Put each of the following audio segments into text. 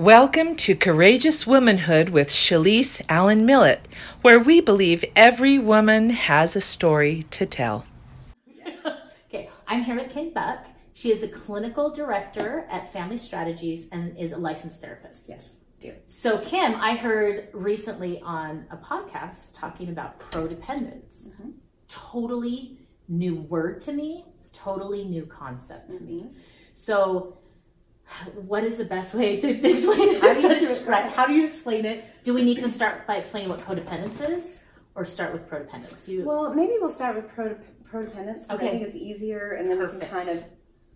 Welcome to Courageous Womanhood with Shalise Allen Millett, where we believe every woman has a story to tell. okay, I'm here with Kim Buck. She is the clinical director at Family Strategies and is a licensed therapist. Yes. So, Kim, I heard recently on a podcast talking about prodependence. Mm-hmm. Totally new word to me, totally new concept to mm-hmm. me. So, what is the best way to explain it? How do, you, right. How do you explain it? Do we need to start by explaining what codependence is or start with prodependence? You... Well, maybe we'll start with pro- prodependence. Okay. I think it's easier and then Perfect. we can kind of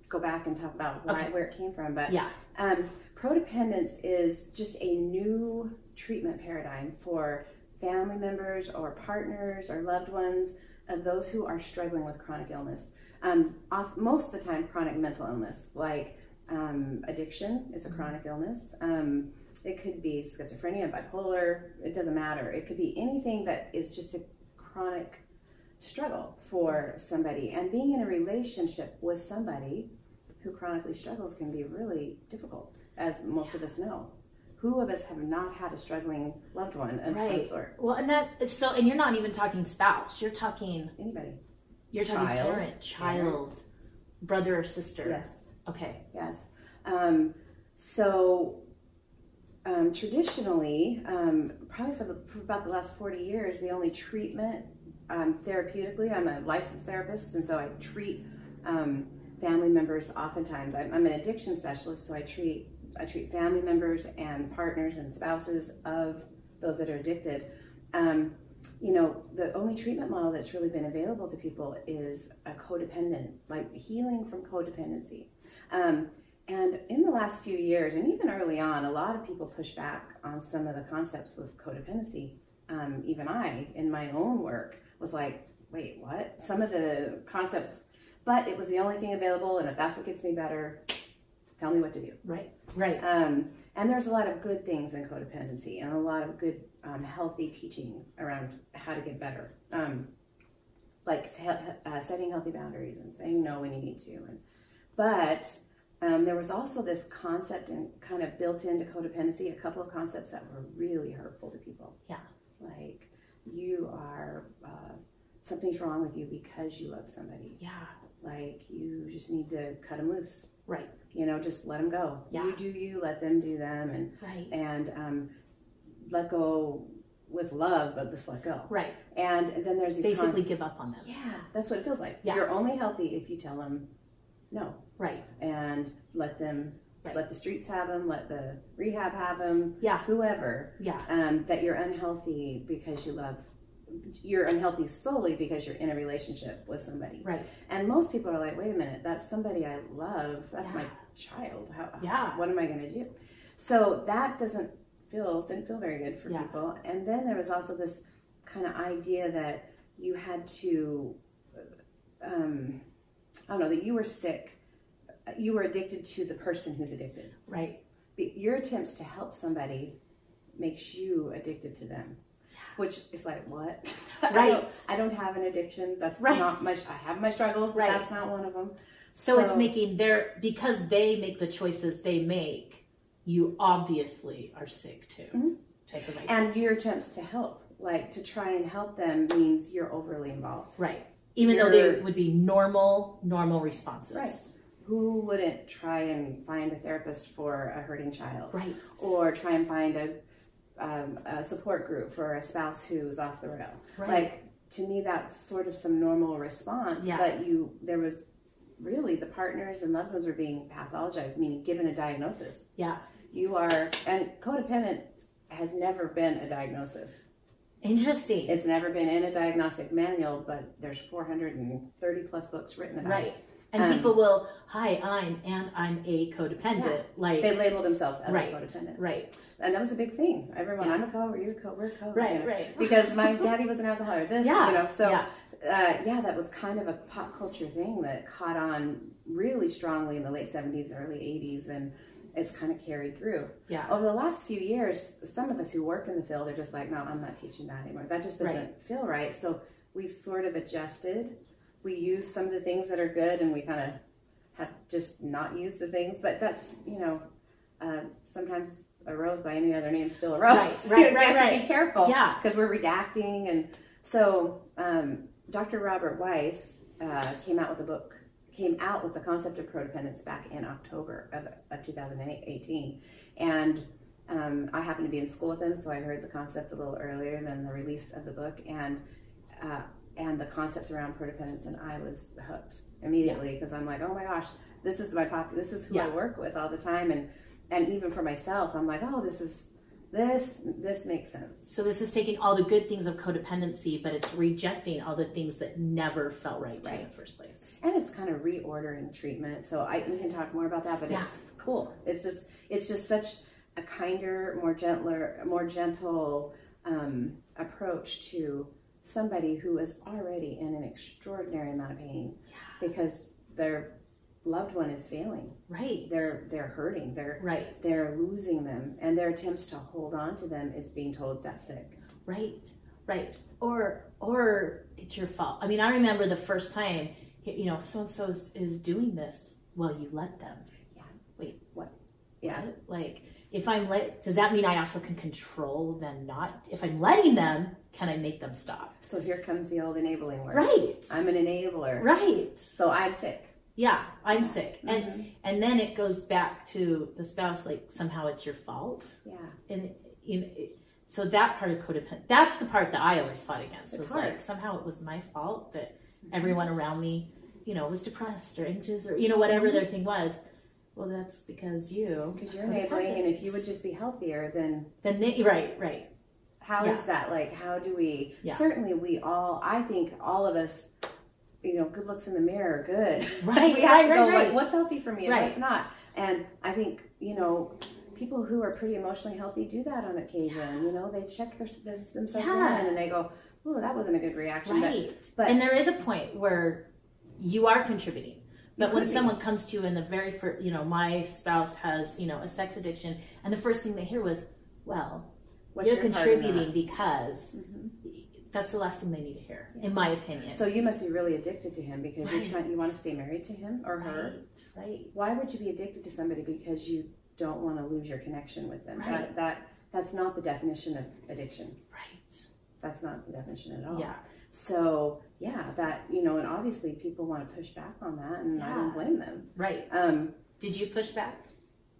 go back and talk about why, okay. where it came from. But yeah. Um, prodependence is just a new treatment paradigm for family members or partners or loved ones of those who are struggling with chronic illness. Um, off, most of the time, chronic mental illness, like um, addiction is a mm-hmm. chronic illness. Um, it could be schizophrenia, bipolar, it doesn't matter. It could be anything that is just a chronic struggle for somebody. And being in a relationship with somebody who chronically struggles can be really difficult, as most of us know. Who of us have not had a struggling loved one of right. some sort? Well, and that's so, and you're not even talking spouse, you're talking anybody. You're talking child, parent, child, parent. brother or sister. Yes Okay. Yes. Um, so um, traditionally, um, probably for, the, for, about the last 40 years, the only treatment um, therapeutically, I'm a licensed therapist, and so I treat um, family members oftentimes. I'm, I'm, an addiction specialist, so I treat I treat family members and partners and spouses of those that are addicted. Um, you know, the only treatment model that's really been available to people is a codependent, like healing from codependency. Um, and in the last few years, and even early on, a lot of people push back on some of the concepts with codependency. Um, even I, in my own work, was like, wait, what? Some of the concepts, but it was the only thing available, and if that's what gets me better, tell me what to do. Right, right. Um, and there's a lot of good things in codependency and a lot of good, um, healthy teaching around how to get better. Um, like uh, setting healthy boundaries and saying no when you need to. And, but um, there was also this concept and kind of built into codependency, a couple of concepts that were really hurtful to people. Yeah. Like you are, uh, something's wrong with you because you love somebody. Yeah. Like you just need to cut them loose. Right. You know, just let them go. Yeah. You do you, let them do them, and right. and um, let go with love, but just let go. Right. And, and then there's basically con- give up on them. Yeah, that's what it feels like. Yeah. You're only healthy if you tell them no. Right. And let them right. let the streets have them, let the rehab have them. Yeah. Whoever. Yeah. Um, that you're unhealthy because you love. You're unhealthy solely because you're in a relationship with somebody. Right. And most people are like, wait a minute, that's somebody I love. That's yeah. my child. How, yeah. What am I going to do? So that doesn't feel didn't feel very good for yeah. people. And then there was also this kind of idea that you had to. Um, I don't know, that you were sick, you were addicted to the person who's addicted. Right. But your attempts to help somebody makes you addicted to them. Which is like what? Right. I, don't, I don't have an addiction. That's right. not my. I have my struggles, right. that's not one of them. So, so it's making their because they make the choices they make. You obviously are sick too. Mm-hmm. Take And your attempts to help, like to try and help them, means you're overly involved. Right even though they would be normal, normal responses. Right. Who wouldn't try and find a therapist for a hurting child? Right. Or try and find a, um, a support group for a spouse who's off the rail. Right. Like to me, that's sort of some normal response. Yeah. But you, there was really the partners and loved ones were being pathologized, meaning given a diagnosis. Yeah. You are, and codependence has never been a diagnosis. Interesting. It's never been in a diagnostic manual, but there's 430 plus books written about right. it. And um, people will, hi, I'm, and I'm a codependent. Yeah. Like they label themselves as right, a codependent. Right. And that was a big thing. Everyone, yeah. I'm a co, you're a co, we're a co. Right, you know? right. Because my daddy was an alcoholic. This, yeah. you know, so yeah. Uh, yeah, that was kind of a pop culture thing that caught on really strongly in the late 70s, early 80s, and it's kind of carried through. Yeah. Over the last few years, some of us who work in the field are just like, no, I'm not teaching that anymore. That just doesn't right. feel right. So we've sort of adjusted. We use some of the things that are good, and we kind of have just not used the things. But that's you know, uh, sometimes a rose by any other name is still a rose. Right, right, you right, have right. to be careful. Yeah. because we're redacting, and so um, Dr. Robert Weiss uh, came out with a book. Came out with the concept of prodependence back in October of, of 2018, and um, I happened to be in school with him, so I heard the concept a little earlier than the release of the book, and uh, and the concepts around prodependence, and I was hooked immediately because I'm like, oh my gosh, this is my pop, this is who I work with all the time, and and even for myself, I'm like, oh, this is this this makes sense. So this is taking all the good things of codependency, but it's rejecting all the things that never felt right, to you in the first place. and it's kind of reordering treatment. So I we can talk more about that, but Yeah. it's cool. It's just it's just such a kinder, more gentler, more gentle um, approach to somebody who is already in an extraordinary amount of pain because their loved one is failing. Right. They're they're hurting. They're right. they're losing them, and their attempts to hold on to them is being told that's sick. Right, right. Or or it's your fault. I mean, I remember the first time, you know, so and so is doing this. Well, you let them. Yeah. Wait, what? Yeah. What? Like, if I'm let, does that mean I also can control them not? If I'm letting them, can I make them stop? So here comes the old enabling word. Right. I'm an enabler. Right. So I'm sick. Yeah, I'm sick. And Mhm. and then it goes back to the spouse like somehow it's your fault. Yeah. and you know, it- so that part of codependent that's the part that i always fought against It's was hard. like somehow it was my fault that everyone around me you know was depressed or anxious or you know whatever their thing was well that's because you Because you're enabling, and if you would just be healthier, then then they, right right how is Yeah. that? Like, how do we? Yeah. Certainly, we all. I think all of us. You know, good looks in the mirror, good. Right, we have right, to right, go right. like, what's healthy for me and Right. what's not. And I think you know, people who are pretty emotionally healthy do that on occasion. You know, they check their, them- themselves Yeah. in and they go, "Oh, that wasn't a good reaction." but- right but- and there is a point where you are contributing but when someone comes to you in the very first you know my spouse has you know a sex addiction and the first thing they hear was well What's you're your part in that? contributing because Mhm. That's the last thing they need to hear in my opinion So you must be really addicted to him because Right. you're trying. You want to stay married to him or her. right right why would you be addicted to somebody because you don't want to lose your connection with them Right. that, that that's not the definition of addiction right that's not the definition at all yeah so yeah that you know and obviously people want to push back on that and i don't blame them right um, did you push back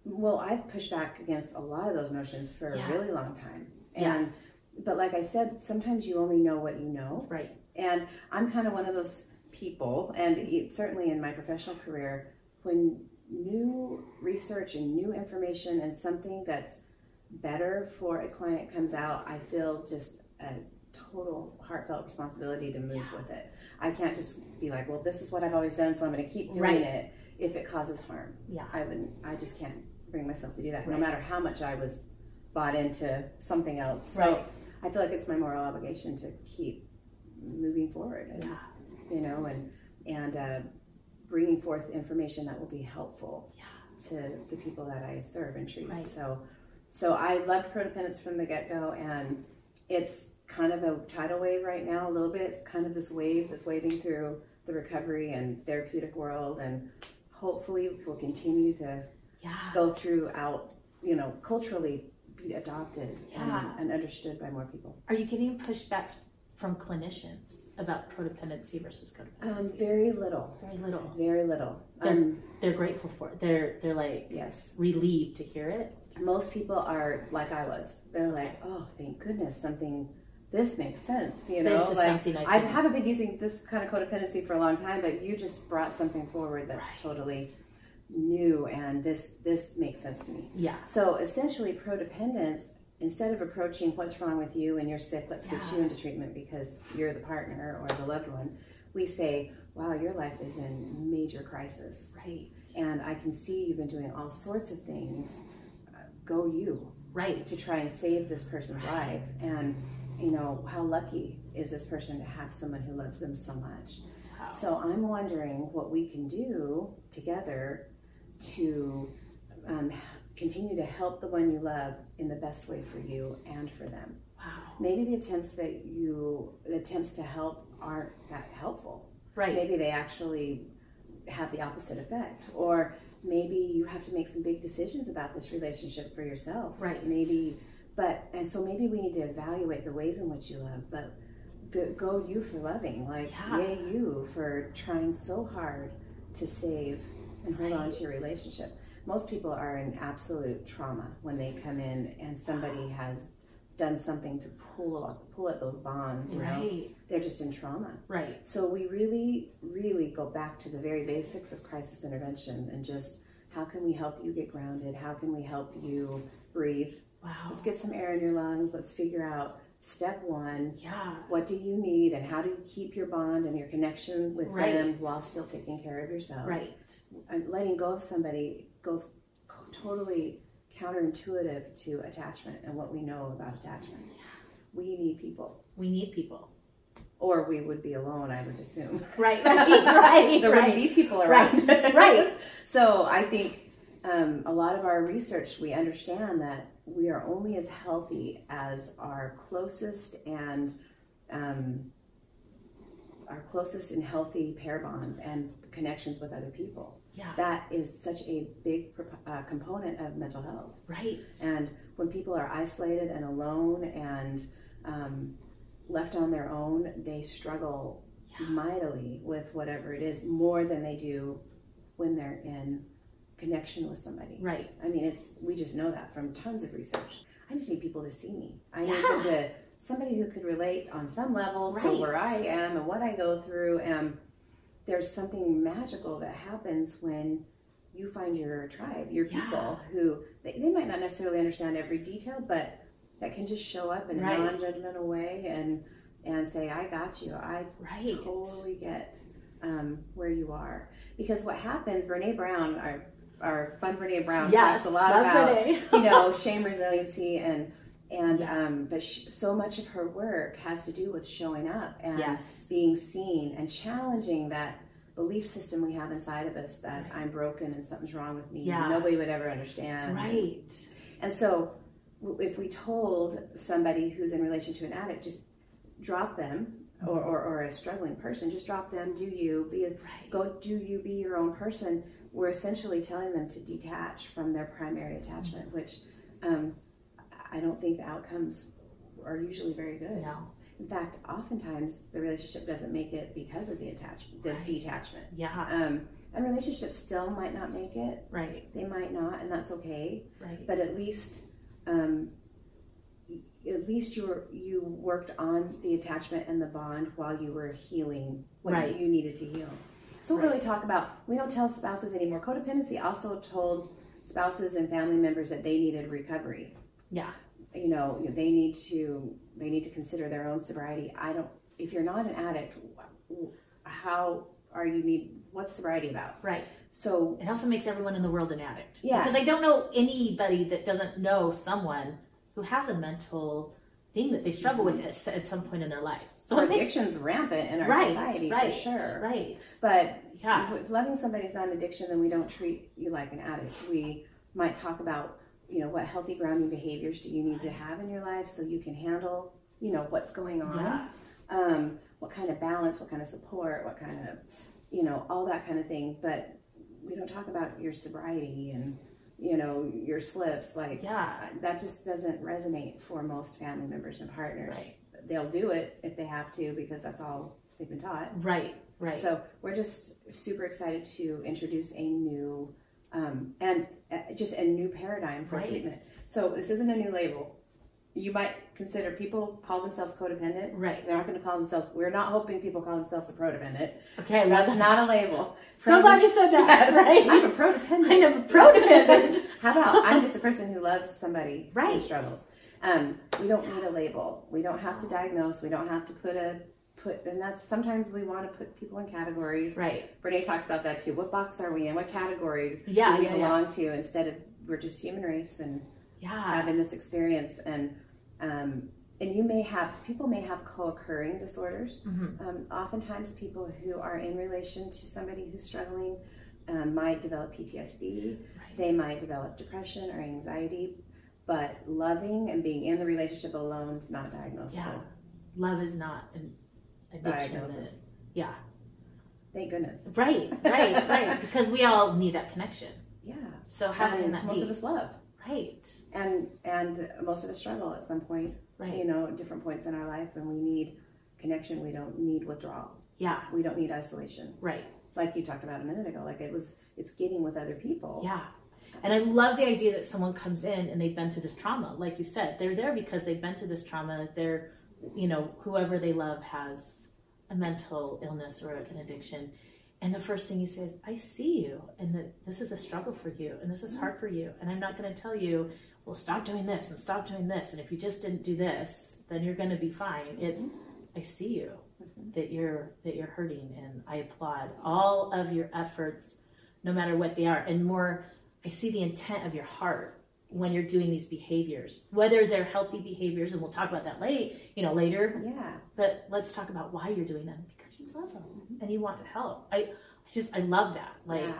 well i've pushed back against a lot of those notions for Yeah. a really long time Yeah. But like i said sometimes you only know what you know right And I'm kind of one of those people, and it, certainly in my professional career, when new research and new information and something that's better for a client comes out, I feel just a total heartfelt responsibility to move with it. I can't just be like, well, this is what I've always done, so I'm going to keep doing Right. it if it causes harm. yeah I wouldn't, I just can't bring myself to do that, no matter how much I was bought into something else. So Right. I feel like it's my moral obligation to keep moving forward. And, yeah you know, and and uh, bringing forth information that will be helpful to the people that I serve and treat. Right. So, so I loved prodependence from the get go, and it's kind of a tidal wave right now. A little bit, it's kind of this wave that's waving through the recovery and therapeutic world, and hopefully we'll continue to yeah go throughout. You know, culturally adopted Yeah. and, and understood by more people. are you getting pushbacks from clinicians about codependency versus Um, prodependency very little, very little very little. They're- Um, they're grateful for it they're they're like yes. relieved to hear it most people are like I was. They're like, oh, thank goodness, something. This makes sense, you know. This is like something I I haven't been using this kind of codependency for a long time, but you just brought something forward that's Right. totally new, and this this makes sense to me. yeah So essentially, prodependence. Instead of approaching what's wrong with you and you're sick, let's get you into treatment because you're the partner or the loved one. We say, wow, your life is in major crisis right and I can see you've been doing all sorts of things. Uh, go you right to try and save this person's life. And you know how lucky is this person to have someone who loves them so much. wow. So I'm wondering what we can do together to um, continue to help the one you love in the best way for you and for them. wow Maybe the attempts that you the attempts to help aren't that helpful right maybe they actually have the opposite effect or maybe you have to make some big decisions about this relationship for yourself. Right. Maybe, but, and so maybe we need to evaluate the ways in which you love, but go, go you for loving. Like, Yeah. yay you for trying so hard to save and hold on to your relationship. Most people are in absolute trauma when they come in and somebody has done something to pull pull at those bonds. You know, Right. they're just in trauma. Right. So we really, really go back to the very basics of crisis intervention and just how can we help you get grounded? How can we help you breathe? Wow. Let's get some air in your lungs. Let's figure out step one. Yeah. What do you need and how do you keep your bond and your connection with Right. them while still taking care of yourself? Right. And letting go of somebody goes totally counterintuitive to attachment and what we know about attachment. We need people. We need people. Or we would be alone, I would assume. Right. Right. right. there right. wouldn't be people around. Right, right. so I think um, a lot of our research, we understand that we are only as healthy as our closest and um, our closest and healthy pair bonds and connections with other people. Yeah. That is such a big uh, component of mental health. Right. And when people are isolated and alone and um, left on their own, they struggle Yeah. mightily with whatever it is more than they do when they're in connection with somebody. Right. I mean, it's we just know that from tons of research. I just need people to see me. I need them to somebody who could relate on some level to where I am and what I go through. And there's something magical that happens when you find your tribe, your Yeah. people who they, they might not necessarily understand every detail, but that can just show up in a non-judgmental way and and say, "I got you. I Right. totally get um, where you are." Because what happens, Brene Brown, our our fun Brene Brown Yes. talks a lot about you know shame resiliency and and um, but sh- so much of her work has to do with showing up and Yes. being seen and challenging that belief system we have inside of us that I'm broken and something's wrong with me. Yeah. Nobody would ever understand. Right. And so, if we told somebody who's in relation to an addict, just drop them, or, or, or a struggling person, just drop them, do you, be a, Right. go do you, be your own person, we're essentially telling them to detach from their primary attachment, which um, I don't think the outcomes are usually very good. No. In fact, oftentimes the relationship doesn't make it because of the attachment, the Right. detachment. Yeah. Um, and relationships still might not make it. Right. They might not, and that's okay Right. but at least um, at least you were you worked on the attachment and the bond while you were healing what Right. you needed to heal so we Right. really talk about we don't tell spouses anymore codependency also told spouses and family members that they needed recovery Yeah. you know they need to they need to consider their own sobriety i don't if you're not an addict how are you need what's sobriety about Right. so It also makes everyone in the world an addict. Yeah. Because I don't know anybody that doesn't know someone who has a mental thing that they struggle with at, at some point in their life. So addiction's rampant in our right, society right, for sure right. But Yeah. if, if loving somebody's not an addiction, then we don't treat you like an addict. We might talk about, you know, what healthy grounding behaviors do you need to have in your life so you can handle, you know, what's going on. Yeah. Um, what kind of balance, what kind of support, what kind of, you know, all that kind of thing. But we don't talk about your sobriety and, you know, your slips. Like, Yeah. that just doesn't resonate for most family members and partners. Right. They'll do it if they have to because that's all they've been taught. Right. Right. So we're just super excited to introduce a new um, and uh, just a new paradigm for Right. treatment. So this isn't a new label. You might consider people call themselves codependent. right. They're not going to call themselves. We're not hoping people call themselves a prodependent. Okay. That's that. not a label. So glad you said that. Right. I'm a prodependent. I know, prodependent. How about I'm just a person who loves somebody who Right. struggles. Um, we don't need a label. We don't have to diagnose. We don't have to put a put. And that's sometimes we want to put people in categories. Right. Brene talks about that too. What box are we in? What category Yeah. do we Yeah. Yeah. belong to? Instead of we're just human race and Yeah. having this experience and um, and you may have people may have co-occurring disorders. Mhm. Um, oftentimes, people who are in relation to somebody who's struggling um, might develop PTSD. Right. They might develop depression or anxiety. But loving and being in the relationship alone is not diagnosable. Yeah. Love is not an addiction. Diagnosis. Yeah. Thank goodness. Right. Right. right. Because we all need that connection. Yeah. So how and can that most be? of us love, right. and and most of us struggle at some point. Right. You know, different points in our life, and we need connection. We don't need withdrawal. Yeah. We don't need isolation. Right. Like you talked about a minute ago. Like it was, it's getting with other people. Yeah. And I love the idea that someone comes in and they've been through this trauma. Like you said, they're there because they've been through this trauma. They're, you know, whoever they love has a mental illness or an addiction. And the first thing he says, is, I see you, and that this is a struggle for you, and this is hard for you. And I'm not going to tell you, well, stop doing this and stop doing this. And if you just didn't do this, then you're going to be fine. It's, I see you mm-hmm. that you're that you're hurting and I applaud all of your efforts no matter what they are and more I see the intent of your heart when you're doing these behaviors whether they're healthy behaviors and we'll talk about that late you know later Yeah. but let's talk about why you're doing them because you them and you want to help I, I just I love that like yeah.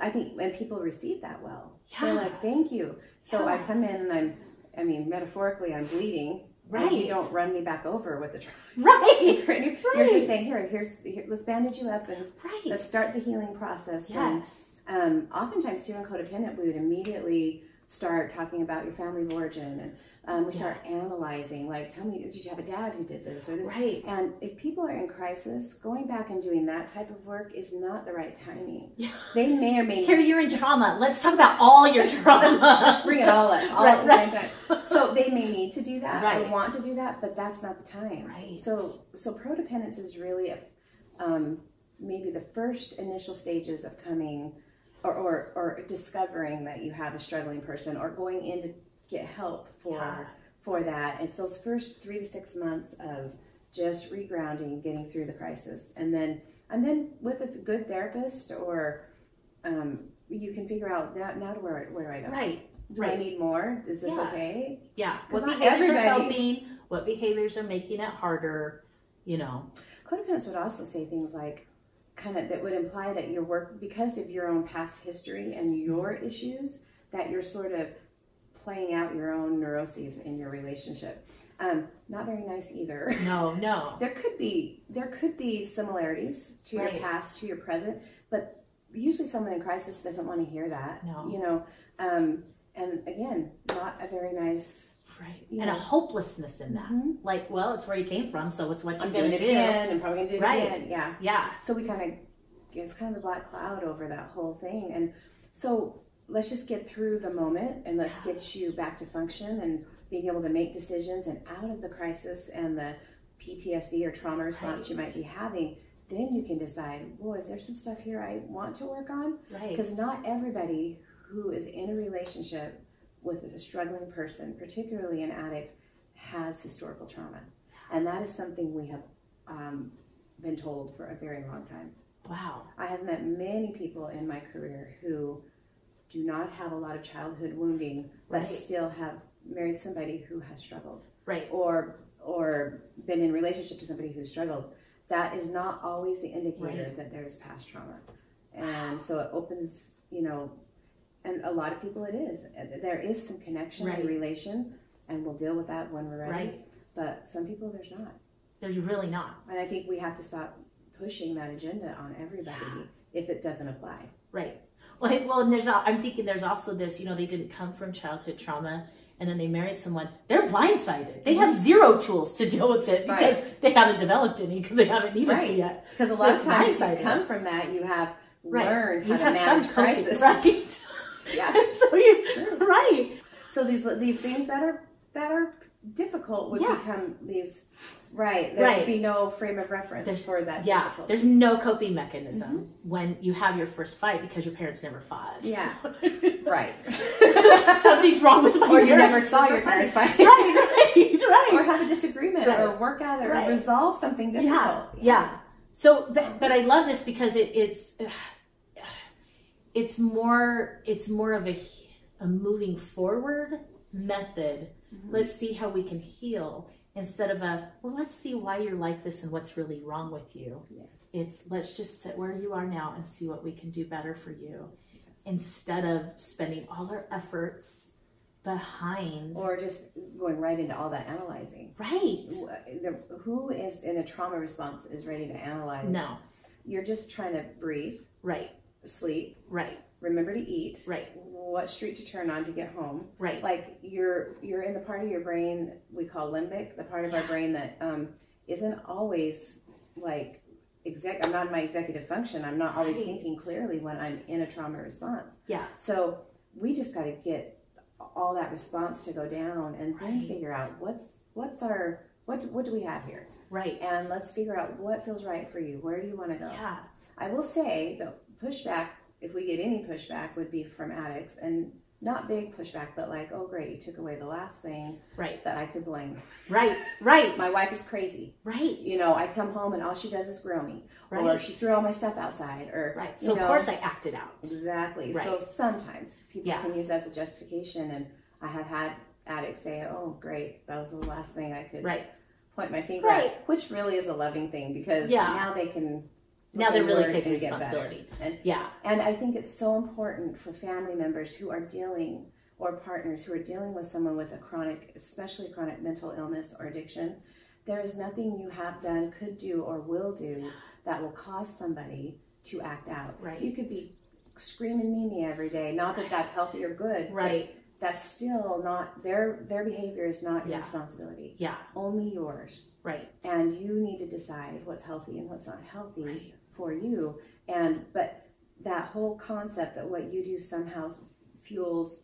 I think when people receive that well, Yeah. they're like, "Thank you." So I come in and I'm, I mean, metaphorically, I'm bleeding. And you don't run me back over with the truck. right You're just saying, "Here, here's, here, let's bandage you up and right let's start the healing process." And, yes um, oftentimes, too, in codependent, we would immediately start talking about your family of origin, and um, we start analyzing. Like, tell me, did you have a dad who did this or this? right And if people are in crisis, going back and doing that type of work is not the right timing. Yeah. They may or may not here you're in trauma let's talk about all your trauma Let's bring it all up, all Right, at the right. same time. So they may need to do that Right. or want to do that, but that's not the time. Right. So so prodependence is really a, um, maybe the first initial stages of coming or, or or discovering that you have a struggling person or going in to get help for Yeah. for that. It's those first three to six months of just regrounding, getting through the crisis, and then and then with a good therapist or um, you can figure out that now where where do I go? right Do I need more? Is this Yeah. okay? Yeah. What behaviors are helping? What behaviors are making it harder? You know. Codependents would also say things like, kind of, that would imply that your work, because of your own past history and your issues, that you're sort of playing out your own neuroses in your relationship. Um, not very nice either. No, no. there could be there could be similarities to your past to your present, but usually someone in crisis doesn't want to hear that. No. You know, um, and again, not a very nice. Right. You And a hopelessness in that. Mhm. Like, well, it's where you came from, so it's what you're I'm gonna do. again, and probably gonna do it Right. again. Yeah. Yeah. So we kind of, it's kind of the black cloud over that whole thing. And so let's just get through the moment and let's Yeah. get you back to function and being able to make decisions and out of the crisis and the PTSD or trauma response Right. you might be having. Then you can decide, well, is there some stuff here I want to work on? Right. Because not everybody who is in a relationship with a struggling person, particularly an addict, has historical trauma. And that is something we have um, been told for a very long time. Wow. I have met many people in my career who do not have a lot of childhood wounding, but still have married somebody who has struggled, Right. or or been in relationship to somebody who struggled. That is not always the indicator Right. that there's past trauma, and so it opens, you know, and a lot of people it is. There is some connection Right. and relation, and we'll deal with that when we're ready. Right. But some people there's not. There's really not. And I think we have to stop pushing that agenda on everybody if it doesn't apply. Right. Well, well, and there's. I'm thinking there's also this. You know, they didn't come from childhood trauma, and then they married someone. They're blindsided. They have mm-hmm. zero tools to deal with it because they haven't developed any because they haven't needed to yet. Because a lot of times if you come from that, you have Right. learned how you to have manage some crisis. right? Yeah. so you True. right. So these these things that are that are difficult would Yeah. become these right. There Right. would be no frame of reference There's- for that. Yeah, difficult. there's no coping mechanism mm-hmm. when you have your first fight because your parents never fought. Yeah. right. Something's wrong with my or you never saw your parents fight. right, right, right. or have a disagreement Right. or work out it Right. or resolve something difficult. yeah, yeah. So, but, but I love this because it, it's it's more it's more of a a moving forward method. Mm-hmm. Let's see how we can heal instead of a well. Let's see why you're like this and what's really wrong with you. Yes. It's let's just sit where you are now and see what we can do better for you instead of spending all our efforts behind Or just going right into all that analyzing. right. The- Who is in a trauma response is ready to analyze? No, You're just trying to breathe, right, sleep, right, remember to eat, Right. what street to turn on to get home. Right. Like you're you're in the part of your brain we call limbic, the part of our brain that um, isn't always like exec. I'm not in my executive function. I'm not always Right. thinking clearly when I'm in a trauma response. Yeah. So we just got to get all that response to go down and then figure out what's what's our what what do we have here Right. and let's figure out what feels right for you. Where do you want to go? Yeah. I will say the pushback, if we get any pushback, would be from addicts and not big pushback, but like, oh great, you took away the last thing Right. that I could blame. Right. Right. My wife is crazy. right. You know, I come home and all she does is grill me, or she threw all my stuff outside, or Right. you So know, of course I acted out. exactly. Right. So sometimes people Yeah. can use that as a justification, and I have had addicts say, "Oh, great, that was the last thing I could Right. point my finger Right. at," which really is a loving thing because Yeah. now they can. Now they're really taking and get better. responsibility. And Yeah. and I think it's so important for family members who are dealing or partners who are dealing with someone with a chronic, especially chronic mental illness or addiction. There is nothing you have done, could do, or will do that will cause somebody to act out. Right. You could be screaming Mimi every day. Not that that's healthy or good. Right. That's still not their their behavior is not your Yeah. responsibility. Yeah. Only yours. Right. And you need to decide what's healthy and what's not healthy Right. For you and but that whole concept that what you do somehow fuels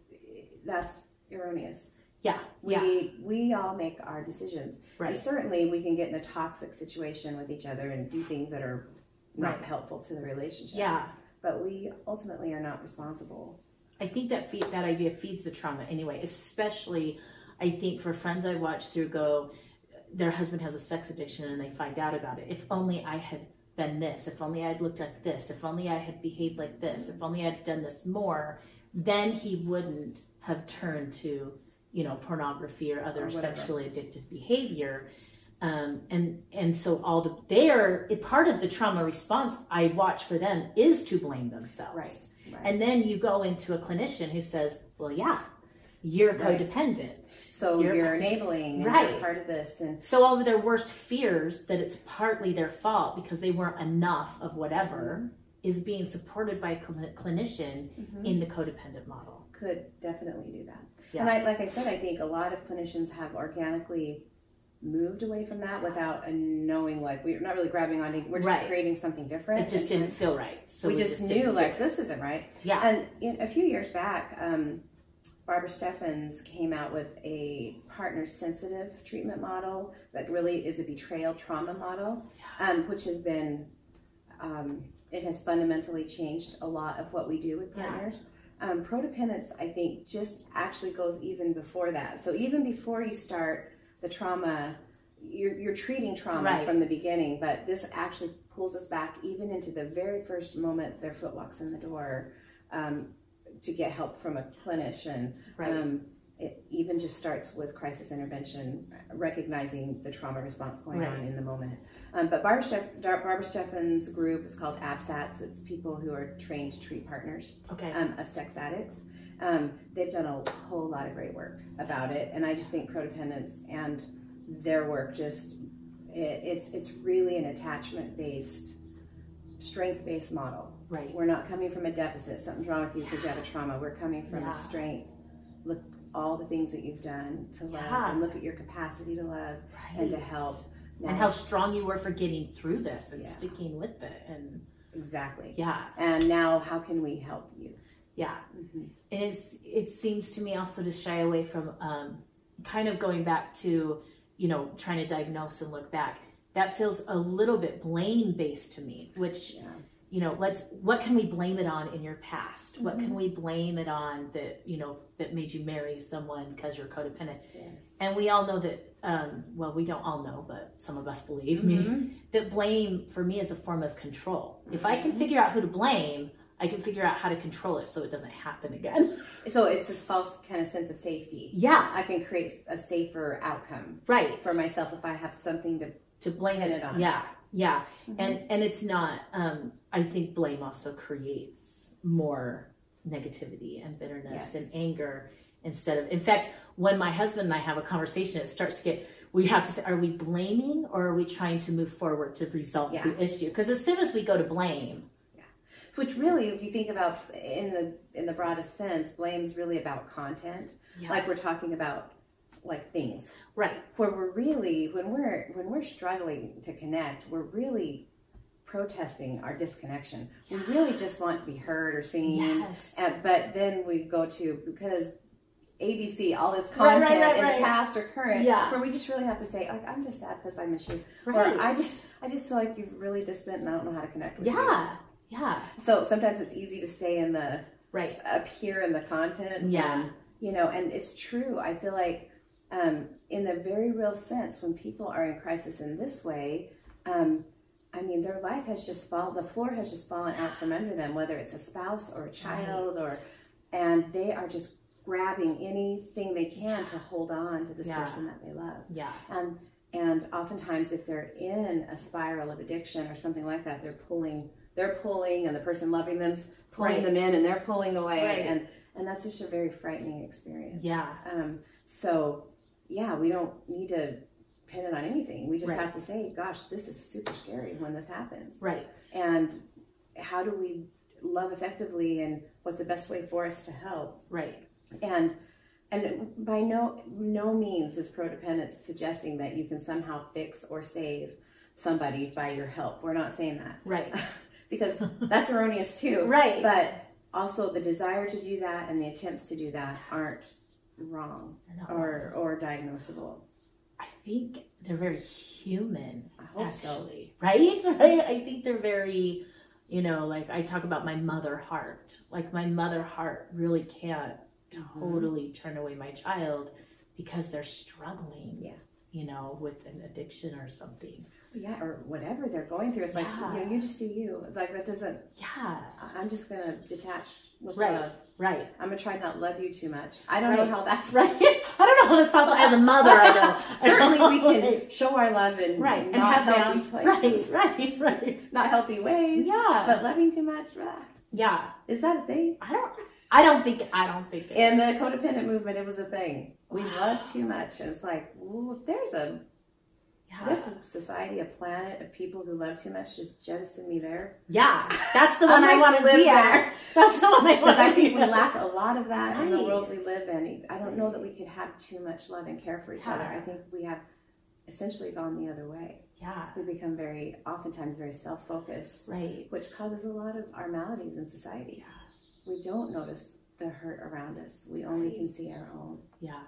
that's erroneous Yeah. we Yeah. we all make our decisions and Right. certainly we can get in a toxic situation with each other and do things that are not Right. helpful to the relationship Yeah. but we ultimately are not responsible I think that feed, that idea feeds the trauma anyway. Especially, I think for friends I watch through go, their husband has a sex addiction and they find out about it. If only I had been this. If only I had looked like this. If only I had behaved like this. If only I had done this more, then he wouldn't have turned to, you know, pornography or other Or sexually addictive behavior. Um, and and so all the there are part of the trauma response I watch for them is to blame themselves. Right, right. And then you go into a clinician who says, "Well, yeah, you're Right. codependent." so You're you're, enabling Right. you're part of this and So all of their worst fears that it's partly their fault because they weren't enough of whatever is being supported by a cl- clinician in the codependent model. could definitely do that. Yeah. And I, like I said, I think a lot of clinicians have organically moved away from that without a knowing, like we're not really grabbing on. We're just Right. creating something different. It just and- didn't feel right. So we, just, didn't knew like this isn't right. Yeah. And in, a few years back, um, Barbara Steffens came out with a partner sensitive treatment model that really is a betrayal trauma model, um, which has been, um, it has fundamentally changed a lot of what we do with Yeah. partners. Um, Prodependence, I think, just actually goes even before that. So even before you start the trauma, you're, you're treating trauma Right. from the beginning, but this actually pulls us back even into the very first moment their foot walks in the door um, to get help from a clinician. Right. Um, it even just starts with crisis intervention, recognizing the trauma response going on in the moment. Um, but Barbara, Steff- Barbara Steffen's group is called APSATS. It's people who are trained to treat partners okay. um, of sex addicts. Um, they've done a whole lot of great work about it, and I just think prodependence and their work just it, it's it's really an attachment based, strength based model. Right. We're not coming from a deficit. Something's wrong with you because you have a trauma. We're coming from Yeah. a strength. Look all the things that you've done to love, and look at your capacity to love and to Right. help. And how strong you were for getting through this and Yeah. sticking with it. And exactly. yeah, And now, how can we help you? yeah. Mhm. and it's it seems to me also to shy away from um, kind of going back to you know trying to diagnose and look back that feels a little bit blame based to me which Yeah. You know let's what can we blame it on in your past what can we blame it on that you know that made you marry someone because you're codependent Yes. and we all know that um, well we don't all know but some of us believe me Mhm. that blame for me is a form of control if i Mm-hmm. can figure out who to blame i can figure out how to control it so it doesn't happen again So it's this false kind of sense of safety. yeah I can create a safer outcome right for myself if I have something to. to blame it on. yeah yeah Mhm. and and it's not um i think blame also creates more negativity and bitterness Yes. and anger instead of in fact when my husband and i have a conversation it starts to get we have to say are we blaming or are we trying to move forward to resolve Yeah. the issue because as soon as we go to blame which really, if you think about in the in the broadest sense, blame's really about content. Yeah. Like we're talking about like things right. where we're really when we're when we're struggling to connect, we're really protesting our disconnection. We really just want to be heard or seen. Yes. Uh, but then we go to because ABC, all this content right, right, in right. the past or current, Yeah. where we just really have to say, like, I'm just sad because I miss you, right. or I just, I just feel like you're really distant and I don't know how to connect with you. yeah. Yeah. So sometimes it's easy to stay in the Right. up here in the content. Yeah. and, you know, and it's true. I feel like, um, in the very real sense, when people are in crisis in this way, um, I mean, their life has just fallen, the floor has just fallen out from under them, whether it's a spouse or a child or, and they are just grabbing anything they can to hold on to this Yeah. person that they love. Yeah. And, and oftentimes if they're in a spiral of addiction or something like that, they're pulling, they're pulling and the person loving them's pulling Right. them in and they're pulling away. Right. And, and that's just a very frightening experience. Yeah. Um, so yeah, we don't need to pin it on anything. We just Right. have to say, gosh, this is super scary when this happens. Right. And how do we love effectively and what's the best way for us to help? Right. And and by no no means is prodependence suggesting that you can somehow fix or save somebody by your help. We're not saying that. Right. because that's erroneous too. Right. But also the desire to do that and the attempts to do that aren't wrong or or diagnosable. I think they're very human. So. right? Right. I think they're very, you know, like I talk about my mother heart. Like my mother heart really can't Mm-hmm. totally turn away my child because they're struggling. Yeah. You know, with an addiction or something. Yeah, or whatever they're going through. It's like Yeah. you know, you just do you. Like that doesn't. Yeah. I- I'm just gonna detach with Right. love. Right. I'm gonna try not love you too much. I don't Right. know how that's Right. I don't know how that's possible. As a mother, I know. Certainly, we can show our love in Right. And have healthy them. places, Right. Right. Right. not healthy ways. Yeah. But loving too much, ah, yeah. is that a thing? I don't. I don't think. I don't think. It, In the codependent movement, it was a thing. We love too much, and it's like, ooh, if there's a yeah. there's a society, a planet of people who love too much. Just jettison me there. Yeah, that's the one I'd I want to to live be at. there. That's the one I want I think we lack a lot of that in the world we live in. I don't know that we could have too much love and care for each other. I think we have essentially gone the other way. Yeah, We become very, oftentimes, very self-focused, right. which causes a lot of our maladies in society. Yeah. We don't notice the hurt around us. We only can see our own. Yeah,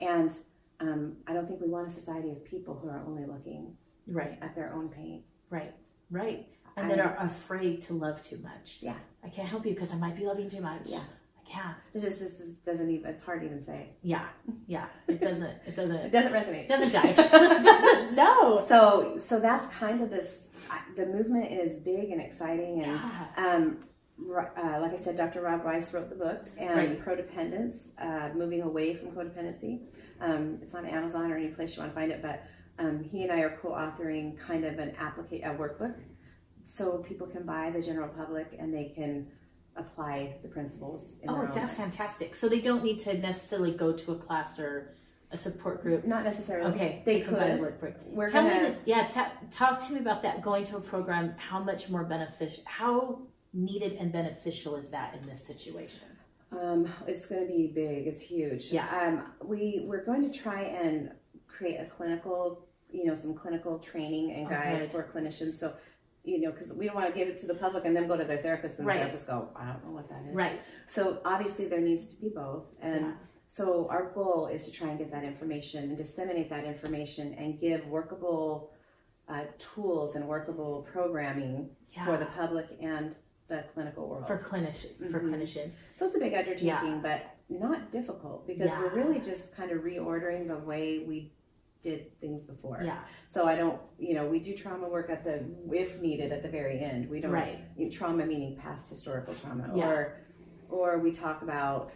And um, I don't think we want a society of people who are only looking right, at their own pain. right, right. And I- that are afraid to love too much. Yeah. I can't help you because I might be loving too much. Yeah. I can't. It's just this is, doesn't even. It's hard to even say. Yeah, yeah. It doesn't. It doesn't. It doesn't resonate. It doesn't jive. doesn't. No. So so that's kind of this. The movement is big and exciting, and Yeah. um, uh, like I said, Dr. Rob Weiss wrote the book, and Right. Prodependence, uh, moving away from codependency. Um, it's on Amazon or any place you want to find it, but um, he and I are co-authoring kind of an applica- a workbook, so people can buy the general public and they can apply the principles. In Oh, that's fantastic. So they don't need to necessarily go to a class or a support group. Not necessarily. Okay, they can buy a could. workbook. We're Tell gonna. me, yeah, ta talk to me about that. Going to a program, how much more beneficial, how needed and beneficial is that in this situation? Um, it's going to be big. It's huge. Yeah. Um, we we're going to try and create a clinical, you know, some clinical training and guide Okay. for clinicians. So, you know, because we don't want to give it to the public and then go to their therapist and Right. the therapist go, I don't know what that is. Right. So obviously there needs to be both, and Yeah. so our goal is to try and get that information and disseminate that information and give workable uh, tools and workable programming Yeah. for the public and the clinical world. for clinician for Mhm. clinicians. So it's a big undertaking, Yeah. but not difficult because we're really just kind of reordering the way we did things before. Yeah. So I don't, you know, we do trauma work at the, if needed, at the very end. We don't, Right. trauma meaning past historical trauma. Yeah. Or, or we talk about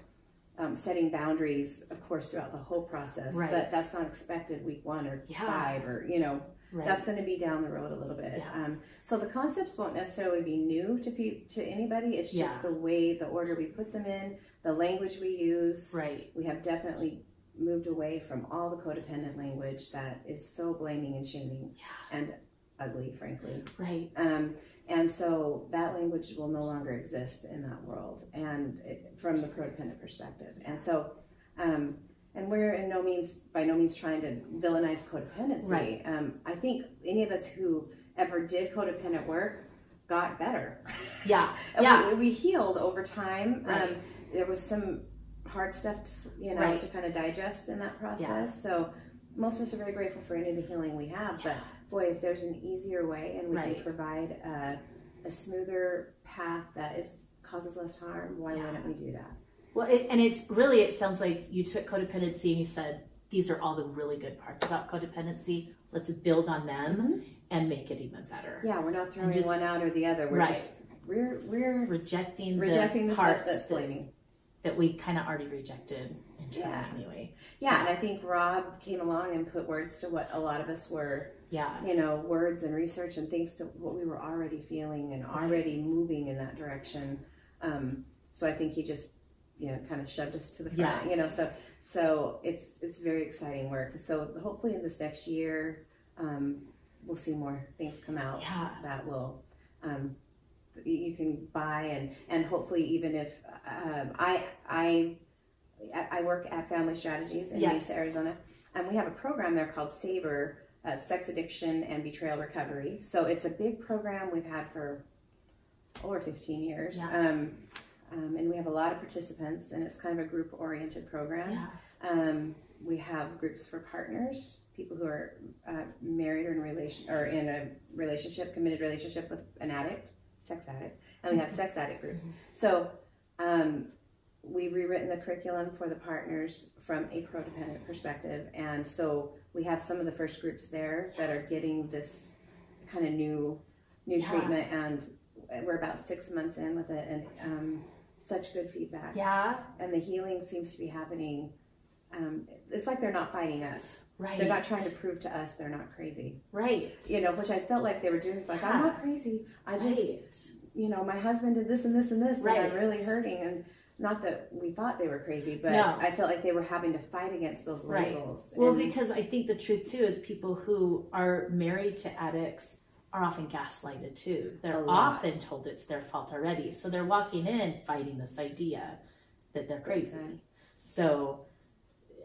um, setting boundaries, of course, throughout the whole process. Right. But that's not expected week one or Yeah. five or, you know, Right. that's going to be down the road a little bit. Yeah. Um, so the concepts won't necessarily be new to pe- to anybody. It's just Yeah. the way, the order we put them in, the language we use. right. We have definitely moved away from all the codependent language that is so blaming and shaming. And ugly, frankly. Right. Um, and so that language will no longer exist in that world, and it, from the codependent perspective. And so, um, and we're in no means, by no means, trying to villainize codependency. Right. Um, I think any of us who ever did codependent work got better. Yeah. Yeah. we, we healed over time. Right. Um, there was some hard stuff, to, you know, Right. to kind of digest in that process. Yeah. So most of us are very grateful for any of the healing we have. But boy, if there's an easier way and we Right. can provide a, a smoother path that is causes less harm, why Yeah. wouldn't we do that? Well, it, and it's really, it sounds like you took codependency and you said, these are all the really good parts about codependency. Let's build on them and make it even better. Yeah, we're not throwing just- one out or the other. We're Right. just we're we're Rejecting, rejecting the the parts that's blaming. that we kind of already rejected Yeah. anyway. Yeah, and I think Rob came along and put words to what a lot of us were Yeah. you know, words and research and things to what we were already feeling and already moving in that direction. Um, so I think he just, you know, kind of shoved us to the front, Yeah. you know, so, so it's, it's very exciting work. So hopefully in this next year, um, we'll see more things come out Yeah. that will, um, you can buy and, and hopefully even if, um, I, I, I work at Family Strategies in Yes. Mesa, Arizona, and we have a program there called Saber, uh, sex addiction and betrayal recovery. So it's a big program we've had for over 15 years. Yeah. Um, um, and we have a lot of participants, and it's kind of a group oriented program. Yeah. Um, we have groups for partners, people who are uh, married or in relation or in a relationship, committed relationship with an addict, sex addict, and we have sex addict groups. So um, we've rewritten the curriculum for the partners from a pro-dependent perspective, and so we have some of the first groups there that are getting this kind of new new Yeah. treatment, and we're about six months in with it, and um, such good feedback Yeah. and the healing seems to be happening. Um, it's like they're not fighting us. Right. They're not trying to prove to us they're not crazy. Right. You know, which I felt like they were doing. Like I'm not crazy. I just, right. you know, my husband did this and this and this, and I'm really hurting. And not that we thought they were crazy, but No. I felt like they were having to fight against those Right. labels. Well, And- because I think the truth too is people who are married to addicts are often gaslighted too. They're often told it's their fault already. So they're walking in fighting this idea that they're crazy. time. So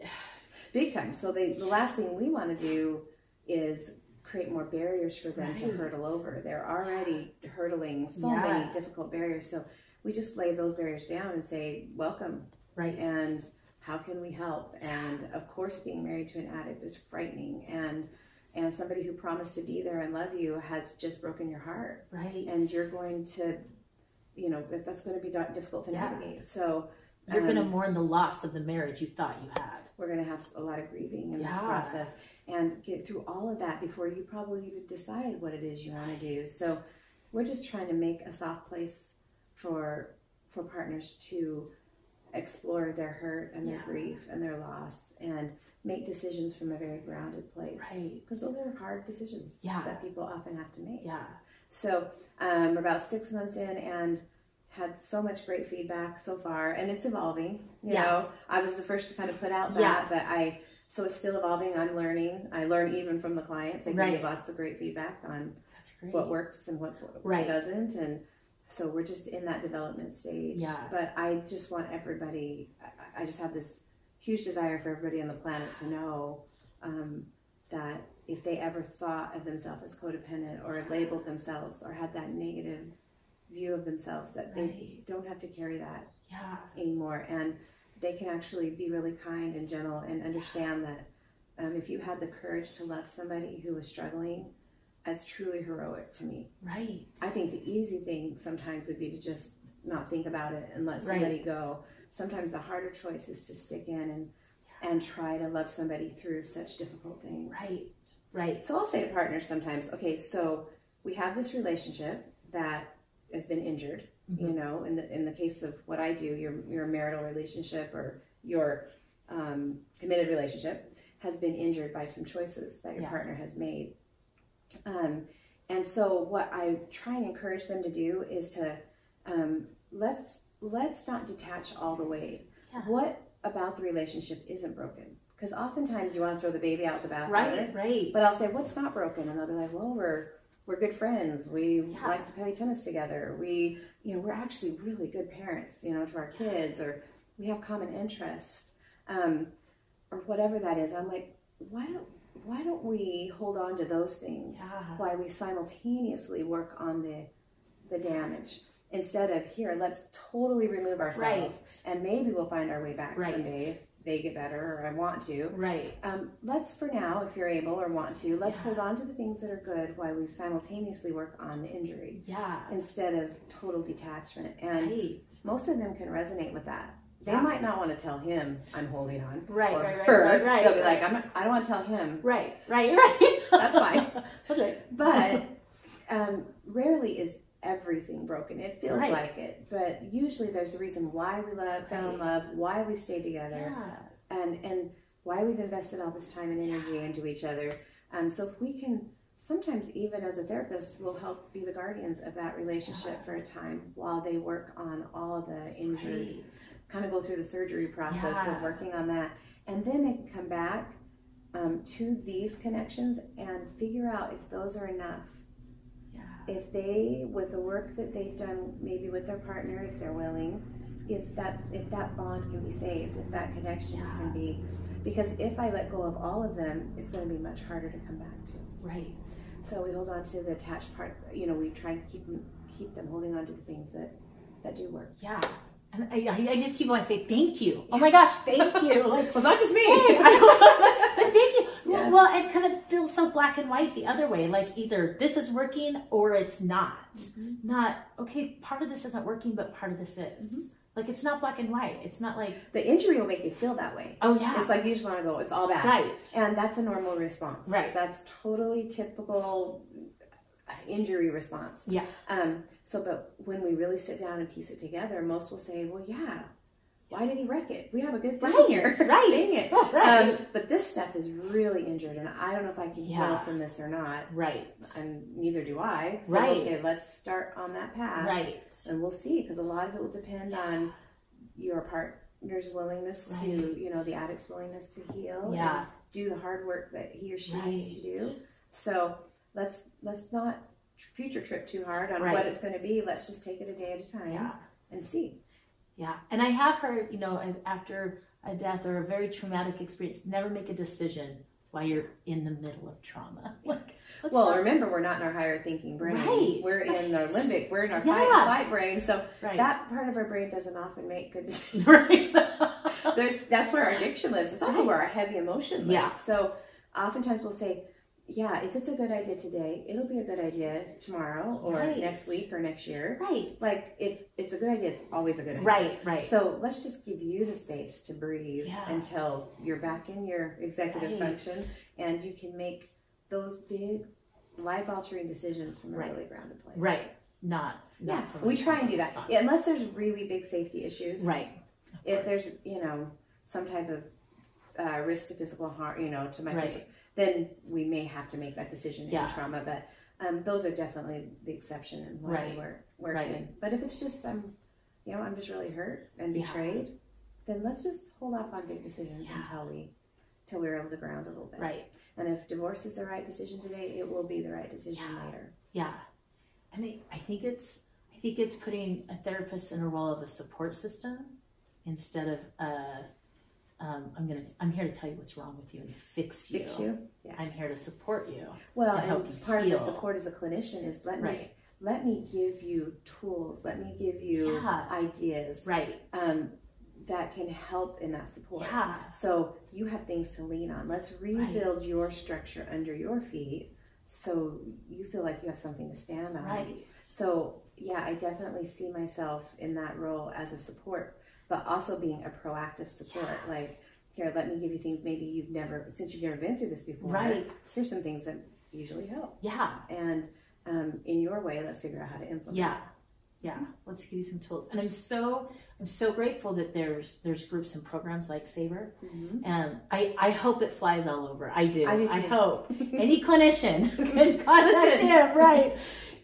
big time. So they, the last thing we want to do is create more barriers for them to hurdle over. They're already hurdling so Yeah. many difficult barriers. So we just lay those barriers down and say, welcome. right. And how can we help? And of course, being married to an addict is frightening. And and somebody who promised to be there and love you has just broken your heart. right. And you're going to, you know, that's going to be difficult to Yeah. navigate. So you're going to um, mourn the loss of the marriage you thought you had. we're going to have a lot of grieving in this process and get through all of that before you probably even decide what it is you want to do so we're just trying to make a soft place for for partners to explore their hurt and their Yeah. grief and their loss and make decisions from a very grounded place Right. because those are hard decisions Yeah. that people often have to make Yeah. so um, we're about six months in and had so much great feedback so far and it's evolving you Yeah. know i was the first to kind of put out that Yeah. but i so it's still evolving i'm learning i learn even from the clients they Right. give lots of great feedback on what works and what's what Right. doesn't and so we're just in that development stage Yeah. but i just want everybody I, I just have this huge desire for everybody on the planet to know um, that if they ever thought of themselves as codependent or labeled themselves or had that negative view of themselves that they Right. don't have to carry that Yeah. anymore and they can actually be really kind and gentle and understand that um, if you had the courage to love somebody who was struggling that's truly heroic to me Right. i think the easy thing sometimes would be to just not think about it and let Right. somebody go sometimes the harder choice is to stick in and and try to love somebody through such difficult things Right. Right. so I'll say to partners sometimes, okay, so we have this relationship that has been injured. Mm-hmm. You know, in the in the case of what I do, your your marital relationship or your um, committed relationship has been injured by some choices that your Yeah. partner has made. Um, and so what I try and encourage them to do is to um, let's let's not detach all the way. Yeah. What about the relationship isn't broken? Because oftentimes you want to throw the baby out with the bathwater. Right. Right. But I'll say, what's not broken? And they'll be like, well, we're we're good friends. We Yeah. like to play tennis together. We, you know, we're actually really good parents, you know, to our kids, or we have common interests, um, or whatever that is. I'm like, why don't why don't we hold on to those things Yeah. while we simultaneously work on the the damage instead of here let's totally remove ourselves Right. and maybe we'll find our way back Right. someday if they get better or I want to. Right. Um, let's for now, if you're able or want to, let's Yeah. hold on to the things that are good while we simultaneously work on the injury Yeah. instead of total detachment. And Right. most of them can resonate with that. They Yeah. might not want to tell him I'm holding on. Right, or right, right, her. right, right, They'll be like, I'm not, I don't want to tell him. Right. Right. Right. That's fine. That's right. But um, rarely is everything broken. It feels Right. like it, but usually there's a reason why we love, fell in love, why we've stayed together. Yeah. and and why we've invested all this time and energy into each other. Um, so if we can, sometimes even as a therapist, we'll help be the guardians of that relationship for a time while they work on all the injured, Right. kind of go through the surgery process Yeah. of working on that, and then they can come back um, to these connections and figure out if those are enough. If they, with the work that they've done, maybe with their partner, if they're willing, if that if that bond can be saved, if that connection Yeah. can be, because if I let go of all of them, it's going to be much harder to come back to. Right. So we hold on to the attached part. You know, we try and keep them keep them holding on to the things that that do work. Yeah. And I, I just keep wanting to say thank you. Oh my gosh, thank you. Like, Well, it's not just me. I but thank you. Well, because it feels so black and white the other way. Like either this is working or it's not. Mm-hmm. Not okay. Part of this isn't working, but part of this is. Mm-hmm. Like it's not black and white. It's not like the injury will make you feel that way. oh yeah, It's like you just want to go. It's all bad. right, And that's a normal response. Right. That's totally typical injury response. yeah, Um, so, but when we really sit down and piece it together, most will say, well, yeah, why did he wreck it? We have a good thing right, here. right, Dang it. Oh, right, Um, but this stuff is really injured, and I don't know if I can heal from this or not. right, And neither do I. So Right. we'll say, let's start on that path. right, And we'll see, because a lot of it will depend on your partner's willingness to, you know, the addict's willingness to heal. Yeah. Do the hard work that he or she Right. needs to do. So let's let's not future trip too hard on Right. what it's going to be. Let's just take it a day at a time yeah. and see. Yeah, and I have heard, you know, after a death or a very traumatic experience, never make a decision while you're in the middle of trauma. Like, Well, not- remember, we're not in our higher thinking brain. Right, We're in our limbic. We're in our Yeah. fight and flight brain. So right, that part of our brain doesn't often make good decisions. right, There's, that's where our addiction lives. It's also Right. where our heavy emotion lives. Yeah. So oftentimes we'll say, yeah, if it's a good idea today, it'll be a good idea tomorrow or Right. next week or next year. right, Like if it's a good idea, it's always a good idea. right, right. So let's just give you the space to breathe Yeah. until you're back in your executive Right. function and you can make those big life altering decisions from a Right. really grounded place. Right, not, Yeah, not from we try and do that. Yeah, unless there's really big safety issues. right, If there's, you know, some type of uh, risk to physical harm, you know, to my Right. Then we may have to make that decision Yeah. in trauma. But um, those are definitely the exception and why Right. we're working. Right. But if it's just, um, you know, I'm just really hurt and Yeah. betrayed, then let's just hold off on big decisions Yeah. until we, until we're able to ground a little bit. right. And if divorce is the right decision today, it will be the right decision Yeah. later. Yeah, and I, I think it's I think it's putting a therapist in a role of a support system instead of uh, um, I'm gonna I'm here to tell you what's wrong with you and fix you. Fix you. Yeah. I'm here to support you. Well, and and part of the support as a clinician is let me Right. let me give you tools, let me give you Yeah. ideas Right. um, that can help in that support. yeah. So you have things to lean on. Let's rebuild your structure under your feet so you feel like you have something to stand on. Right. So yeah, I definitely see myself in that role as a support, but also being a proactive support. Like, here, let me give you things maybe you've never, since you've never been through this before. Right. Here's some things that usually help. Yeah. And um, in your way, let's figure out how to implement. Yeah. Yeah. Let's give you some tools. And I'm so I'm so grateful that there's there's groups and programs like Saber. Mhm. And I, I hope it flies all over. I do. I do I hope. Any clinician can contact him, right?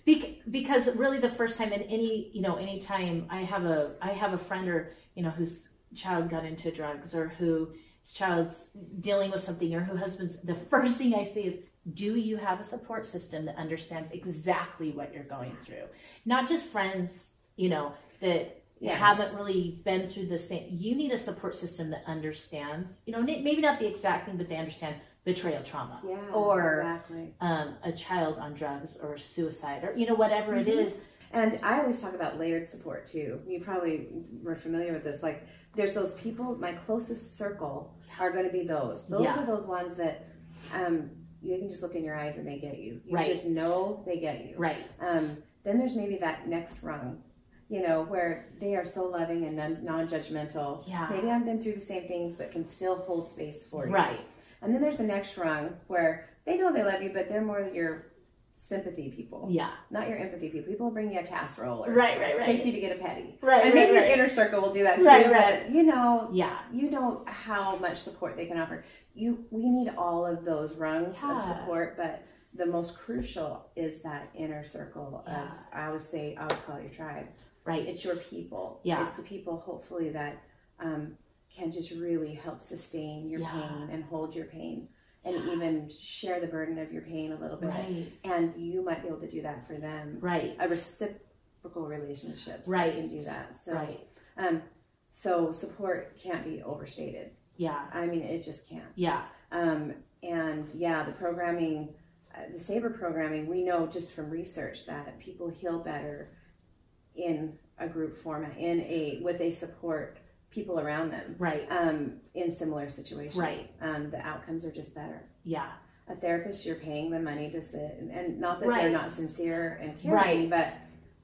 Because really the first time in any, you know, any time I have a I have a friend or, you know, whose child got into drugs or who his child's dealing with something or her husband's, the first thing I say is, do you have a support system that understands exactly what you're going through? Not just friends, you know, that Yeah. haven't really been through the same. You need a support system that understands, you know, maybe not the exact thing, but they understand betrayal trauma Yeah. or exactly. um, a child on drugs or suicide or, you know, whatever it Mhm. is. And I always talk about layered support too. You probably were familiar with this. Like, there's those people. My closest circle are going to be those. Those Yeah. are those ones that um, you can just look in your eyes and they get you. You Right. just know they get you. Right. Um, then there's maybe that next rung, you know, where they are so loving and non- non-judgmental. Yeah. Maybe I've been through the same things, but can still hold space for you. Right. And then there's the next rung where they know they love you, but they're more your sympathy people, Yeah. not your empathy people. People will bring you a casserole or Right, right, right. take you to get a petty. Right, and right, maybe right. your inner circle will do that too. Right, right. But you know, Yeah. you know how much support they can offer. You, we need all of those rungs Yeah. of support, but the most crucial is that inner circle Yeah. of. I always say, I always call it your tribe. Right. It's your people. Yeah. It's the people, hopefully, that um, can just really help sustain your Yeah. pain and hold your pain, and even share the burden of your pain a little bit. Right. And you might be able to do that for them. Right. A reciprocal relationship Right. can do that. So, Right. um, so support can't be overstated. Yeah. I mean, it just can't. Yeah. Um, and yeah, the programming, uh, the Sabre programming, we know just from research that people heal better in a group format, in a with a support people around them, Right. um, in similar situations. Right. Um, the outcomes are just better. Yeah. A therapist, you're paying them money to sit, and, and not that Right. they're not sincere and caring, Right. but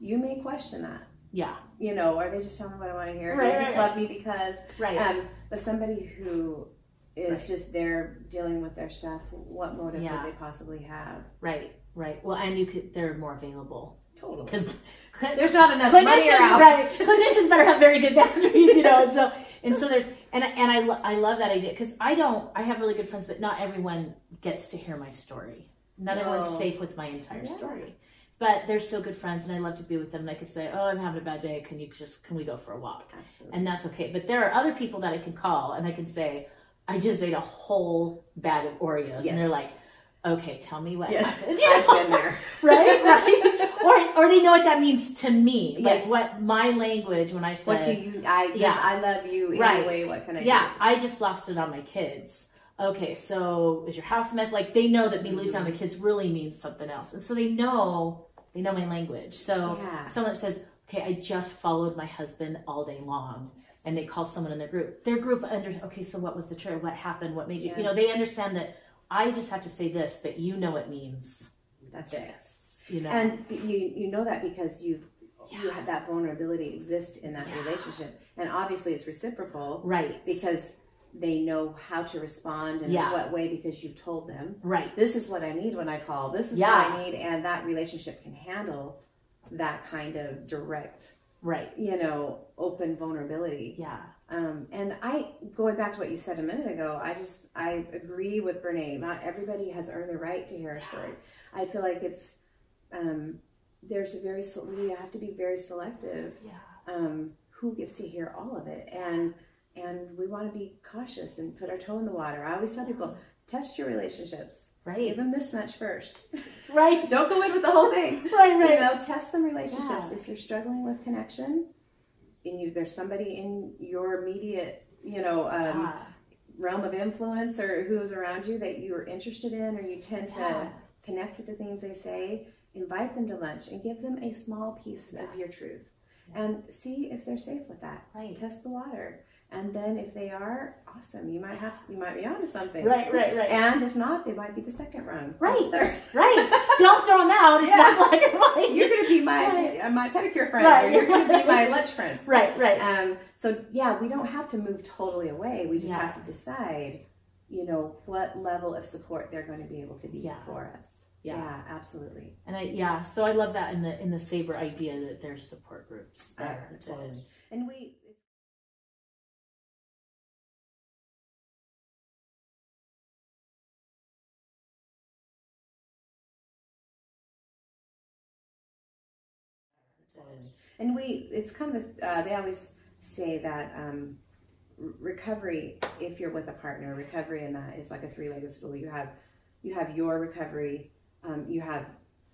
you may question that. Yeah. You know, are they just telling me what I want to hear? Right, they just love me because Right. um, but somebody who is just there dealing with their stuff, what motive Yeah. would they possibly have? right. Right. Well, and you could. They're more available Totally. because There's not enough money clinicians, right? Clinicians better have very good boundaries, you know. And so, and so there's, and and I lo- I love that idea because I don't. I have really good friends, but not everyone gets to hear my story. Not No. everyone's safe with my entire Yeah. story. But they're still good friends, and I love to be with them. And I could say, "Oh, I'm having a bad day. Can you just can we go for a walk?" Absolutely. and that's okay. But there are other people that I can call and I can say, I just ate a whole bag of Oreos, Yes. and they're like, okay, tell me what Yes, happened. I've been there. right, right, or or they know what that means to me, like Yes. what my language when I say, What do you? I Yeah. I love you Right. anyway. What can I yeah, I just lost it on my kids. Okay, so is your house a mess? Like they know that me losing on the kids really means something else, and so they know they know my language. So Yeah. someone says, "Okay, I just followed my husband all day long," and they call someone in their group. Their group under okay, so what was the trigger? What happened? What made you? You know, they understand that I just have to say this, but you know it means That's right. this. You know, And you you know that because you've you have that vulnerability exists in that Yeah. relationship, and obviously it's reciprocal right because they know how to respond and Yeah. in what way because you've told them. right, this is what I need when I call. This is Yeah. what I need, and that relationship can handle that kind of direct, right, you know, open vulnerability. yeah, Um, and I, going back to what you said a minute ago, I just I agree with Brene. Not everybody has earned the right to hear a story. I feel like it's um, there's a very we have to be very selective yeah, um, who gets to hear all of it and and we want to be cautious and put our toe in the water i always tell people test your relationships Right. give them this much first right, don't go in with the whole thing right, right. you know test some relationships Yeah. if you're struggling with connection and you there's somebody in your immediate you know um, yeah, realm of influence or who's around you that you're interested in or you tend to yeah. connect with the things they say, invite them to lunch and give them a small piece of your truth and see if they're safe with that. Right. Test the water. And then if they are, awesome. You might have you might be onto something. Right, right, right. And if not, they might be the second run. Right. Right. Don't throw them out. It's Yeah. not black and white. You're gonna be my Right. uh, my pedicure friend. Right. Or you're gonna be my lunch friend. right, right. Um, so yeah, we don't have to move totally away. We just Yeah. have to decide, you know, what level of support they're going to be able to be Yeah. for us. Yeah. Yeah, absolutely. And I yeah, so I love that in the in the Sabre idea that there's support groups there. totally. And we. And we, it's kind of, uh, they always say that um, recovery, if you're with a partner, recovery in that is like a three-legged stool. You have you have your recovery, um, you have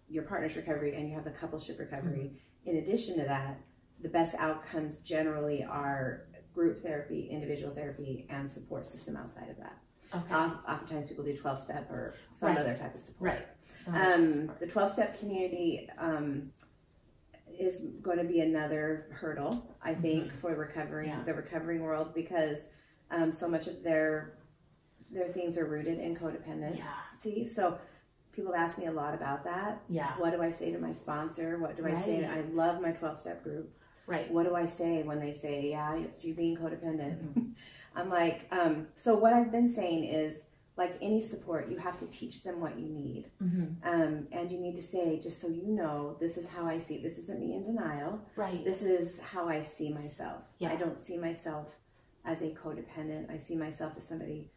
your partner's recovery, and you have the coupleship recovery. In addition to that, the best outcomes generally are group therapy, individual therapy, and support system outside of that. Okay. Oftentimes people do 12 step or some Right. other type of support. right. Um, the 12 step community um, is going to be another hurdle, I think, for recovering Yeah. the recovering world because um, so much of their their things are rooted in codependent. yeah. See, so people ask me a lot about that. Yeah. What do I say to my sponsor? What do I say? I love my 12 step group. Right. What do I say when they say, yeah, you're being codependent? Mm-hmm. I'm like, um, so what I've been saying is, like any support, you have to teach them what you need. Mm-hmm. Um, and you need to say, just so you know, this is how I see. This isn't me in denial. Right. This is how I see myself. Yeah. I don't see myself as a codependent. I see myself as somebody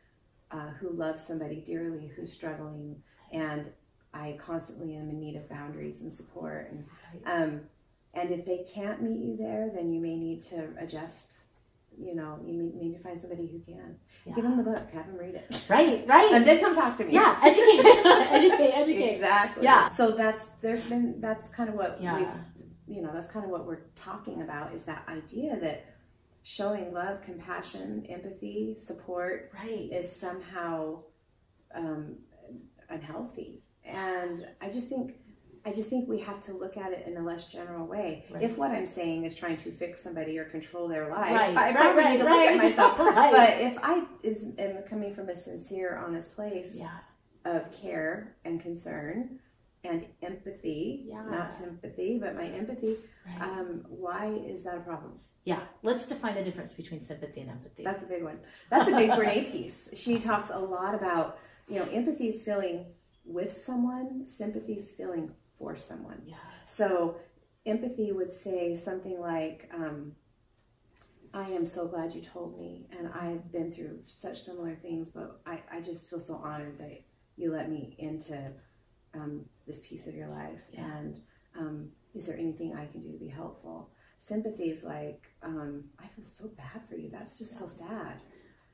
uh, who loves somebody dearly, who's struggling, and I constantly am in need of boundaries and support. And um, and if they can't meet you there, then you may need to adjust. You know, you may need to find somebody who can. Yeah. Give them the book, have them read it, Right. Right. and then come talk to me. yeah. Educate. educate. Educate. Exactly. Yeah. So that's there's been that's kind of what Yeah. we've you know that's kind of what we're talking about is that idea that showing love, compassion, empathy, support Right. is somehow um, unhealthy, and I just think. I just think we have to look at it in a less general way. Right. If what I'm saying is trying to fix somebody or control their life, Right. I probably Right. need to look at myself. But if I is, am coming from a sincere, honest place, yeah. of care and concern and empathy, Yeah. not sympathy, but my empathy. Um, why is that a problem? yeah. Let's define the difference between sympathy and empathy. That's a big one. That's a big Brene piece. She talks a lot about, you know, empathy is feeling with someone, sympathy is feeling for someone. yeah. So empathy would say something like, um, I am so glad you told me, and I've been through such similar things, but I, I just feel so honored that you let me into um, this piece of your life. Yeah. And um, is there anything I can do to be helpful? Sympathy is like, um, I feel so bad for you. That's just so sad.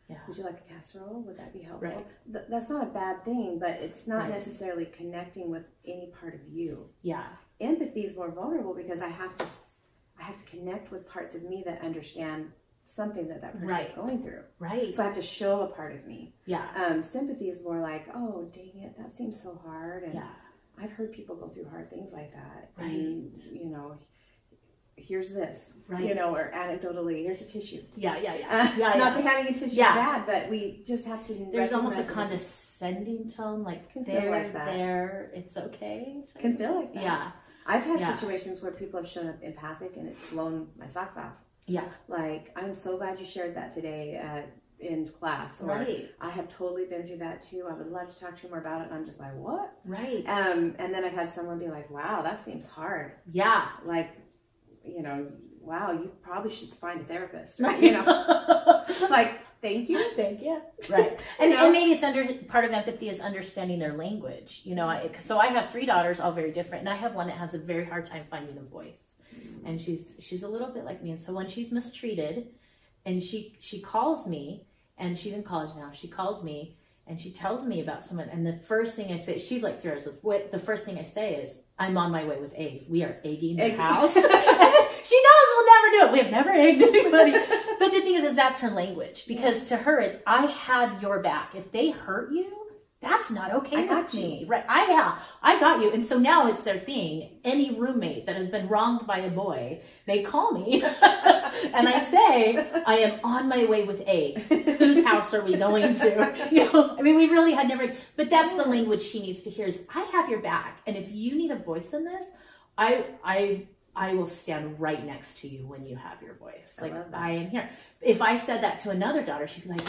Yeah. Would you like a casserole? Would that be helpful? Right. Th- that's not a bad thing, but it's not Right. necessarily connecting with any part of you Yeah. empathy is more vulnerable because I have to I have to connect with parts of me that understand something that that person's Right. going through. Right. So I have to show a part of me. yeah. Um, sympathy is more like, oh, dang it, that seems so hard, and Yeah. I've heard people go through hard things like that. Right. And, you know, here's this, Right. you know, or anecdotally, here's a tissue. Yeah. Yeah. Yeah. Uh, yeah. not yeah. that having a tissue Yeah. is bad, but we just have to. There's almost a it. condescending tone, like Can feel they're like there, it's okay. Can feel like that. Yeah. I've had Yeah. situations where people have shown up empathic and it's blown my socks off. Yeah. like i'm so glad you shared that today at, in class or Right. i have totally been through that too i would love to talk to you more about it and i'm just like what Right. um, and then i've had someone be like wow that seems hard yeah. like you know wow you probably should find a therapist or, you know it's like thank you Thank you. Right. And, You know? and maybe it's under part of empathy is understanding their language. You know, I, so I have three daughters, all very different, and I have one that has a very hard time finding a voice, mm. and she's she's a little bit like me. And so when she's mistreated, and she she calls me, and she's in college now, she calls me and she tells me about someone, and the first thing I say, she's like three hours with what the first thing I say is, I'm on my way with eggs. We are egging the Egg- house. she knows we'll never do it. We have never egged anybody. But the thing is, is that's her language because to her, it's I have your back. If they hurt you, that's not okay I got me, right? I yeah, I got you. And so now it's their thing. Any roommate that has been wronged by a boy, they call me, and I say I am on my way with eggs. Whose house are we going to? You know, I mean, we really had never. But that's the language she needs to hear. Is I have your back, and if you need a voice in this, I I I will stand right next to you when you have your voice. Like that. I am here. If I said that to another daughter, she'd be like,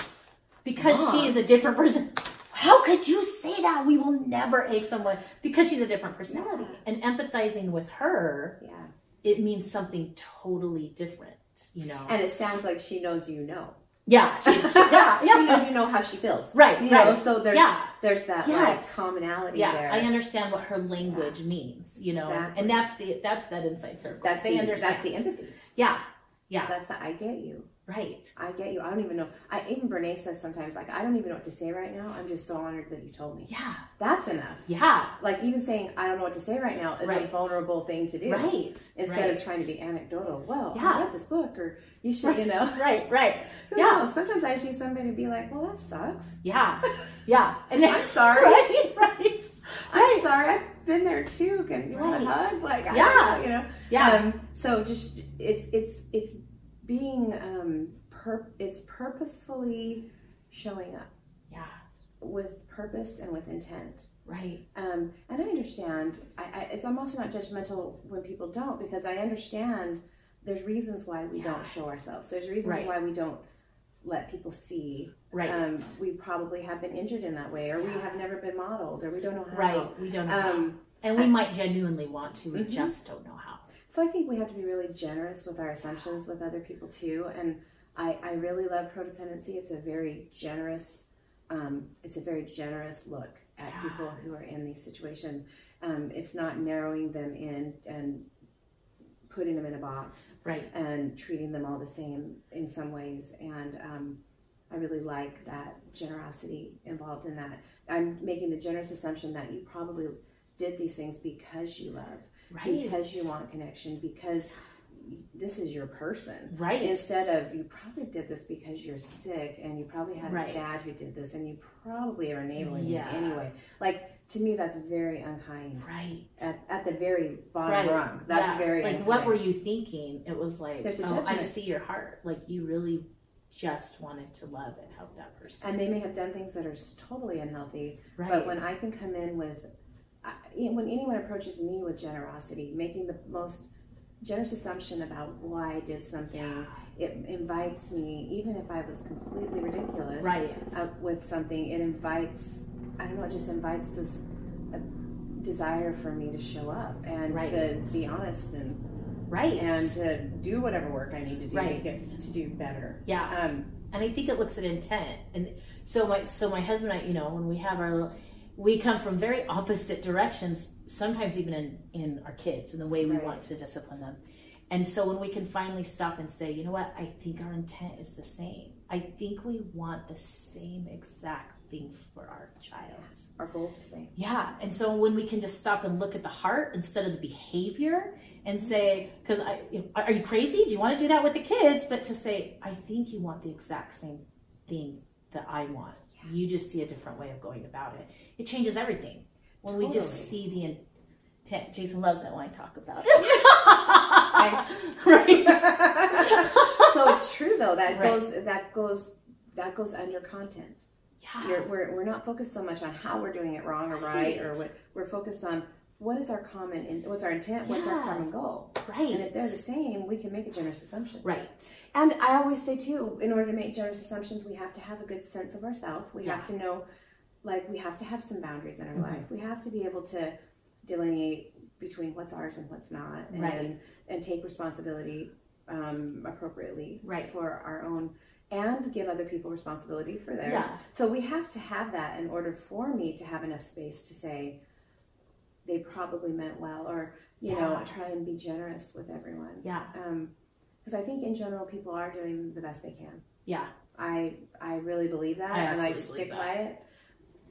because Mom. she is a different person. How could you say that? We will never egg someone because she's a different personality. And empathizing with her, yeah it means something totally different. You know? and it sounds like she knows you know yeah, she, yeah, she knows you know how she feels Right, you right. know so there's Yeah. there's that Yes. like commonality yeah, there I understand what her language means, you know, Exactly. and that's the that's that inside circle. that's they the understand. that's the empathy Yeah, yeah, that's the i get you Right. I get you. I don't even know. I even Brene says sometimes like I don't even know what to say right now. I'm just so honored that you told me. Yeah. That's enough. Yeah. Like even saying I don't know what to say right now is a vulnerable thing to do. Right. Instead right. of trying to be anecdotal. Well, Yeah. I read this book, or you should, you know. Right. Right. Who Yeah. knows? Sometimes I see somebody be like, "Well, that sucks." Yeah. Yeah. And I'm sorry. Right. Right. I'm Right. sorry. I've been there too. Can you want a hug? Like, I Yeah. you know. Yeah. Um, so just it's it's it's being um pur- it's purposefully showing up yeah. with purpose and with intent. Right. Um, and I understand. I, I, it's I'm also not judgmental when people don't because I understand. There's reasons why we Yeah. don't show ourselves. There's reasons Right. why we don't let people see. Right. Um, we probably have been injured in that way, or we have never been modeled, or we don't know how. right. We don't know. how. Um, and we might genuinely want to. We Mhm. just don't know how. So I think we have to be really generous with our assumptions with other people too. And I, I really love prodependency. It's a very generous, um, it's a very generous look at Yeah. people who are in these situations. Um, it's not narrowing them in and putting them in a box Right. and treating them all the same in some ways. And um, I really like that generosity involved in that. I'm making the generous assumption that you probably did these things because you love Right. because you want connection because this is your person Right. instead of you probably did this because you're sick and you probably had Right. a dad who did this and you probably are enabling Yeah. it anyway like to me that's very unkind Right. at, at the very bottom Right. rung that's Yeah. very like unkind. what were you thinking? It was like oh, I see your heart. Like you really just wanted to love and help that person. and they may have done things that are totally unhealthy right. But when I can come in with, I- when anyone approaches me with generosity, making the most generous assumption about why I did something, it invites me, even if I was completely ridiculous right. uh, with something, it invites, I don't know, it just invites this uh, desire for me to show up and Right. to be honest and Right. and to do whatever work I need to do Right. to get to do better. yeah. Um, and I think it looks at intent. And so my so my husband and I, you know, when we have our little, we come from very opposite directions. Sometimes even in in our kids and the way we Right. want to discipline them. And so when we can finally stop and say, you know what, I think our intent is the same. I think we want the same exact thing for our child. our goals the same. Yeah. And so when we can just stop and look at the heart instead of the behavior and say, because I, are you crazy? Do you want to do that with the kids? But to say, I think you want the exact same thing that I want. You just see a different way of going about it. It changes everything when we just see the intent. Jason loves that when I talk about it. right. so it's true though that Right. goes that goes that goes under content Yeah. You're, we're, we're not focused so much on how we're doing it wrong or right, or what we're focused on what is our common in, what's our intent what's our common goal right. and if they're the same we can make a generous assumption right. and i always say too in order to make generous assumptions we have to have a good sense of ourselves we have to know like we have to have some boundaries in our Mhm. life we have to be able to delineate between what's ours and what's not and Right. and take responsibility um, appropriately Right. for our own and give other people responsibility for theirs Yeah. so we have to have that in order for me to have enough space to say they probably meant well or you know try and be generous with everyone Yeah. Um because i think in general people are doing the best they can Yeah. i i really believe that I and i stick by it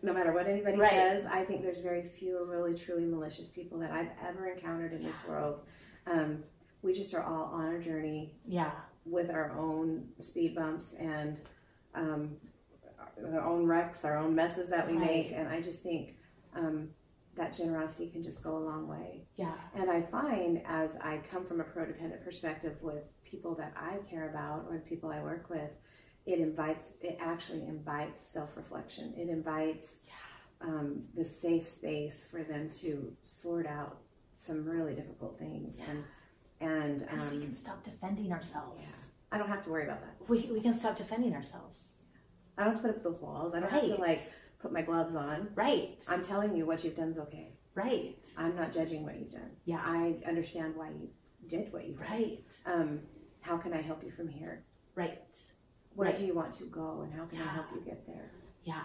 no matter what anybody Right. says i think there's very few really truly malicious people that i've ever encountered in this world um, we just are all on a journey Yeah. with our own speed bumps and um, our own wrecks, our own messes that we Right. make. And I just think um, that generosity can just go a long way. Yeah. And I find as I come from a pro-dependent perspective with people that I care about or the people I work with, it invites, it actually invites self-reflection. It invites um, the safe space for them to sort out some really difficult things. And, and Because we um, can stop defending ourselves. I don't have to worry about that. We, we can stop defending ourselves. I don't have to put up those walls. I don't have to like put my gloves on. Right. I'm telling you what you've done is okay. Right. I'm not judging what you've done. Yeah. I understand why you did what you did. Right. Um, how can I help you from here? Right. Where Right. do you want to go, and how can I help you get there? Yeah.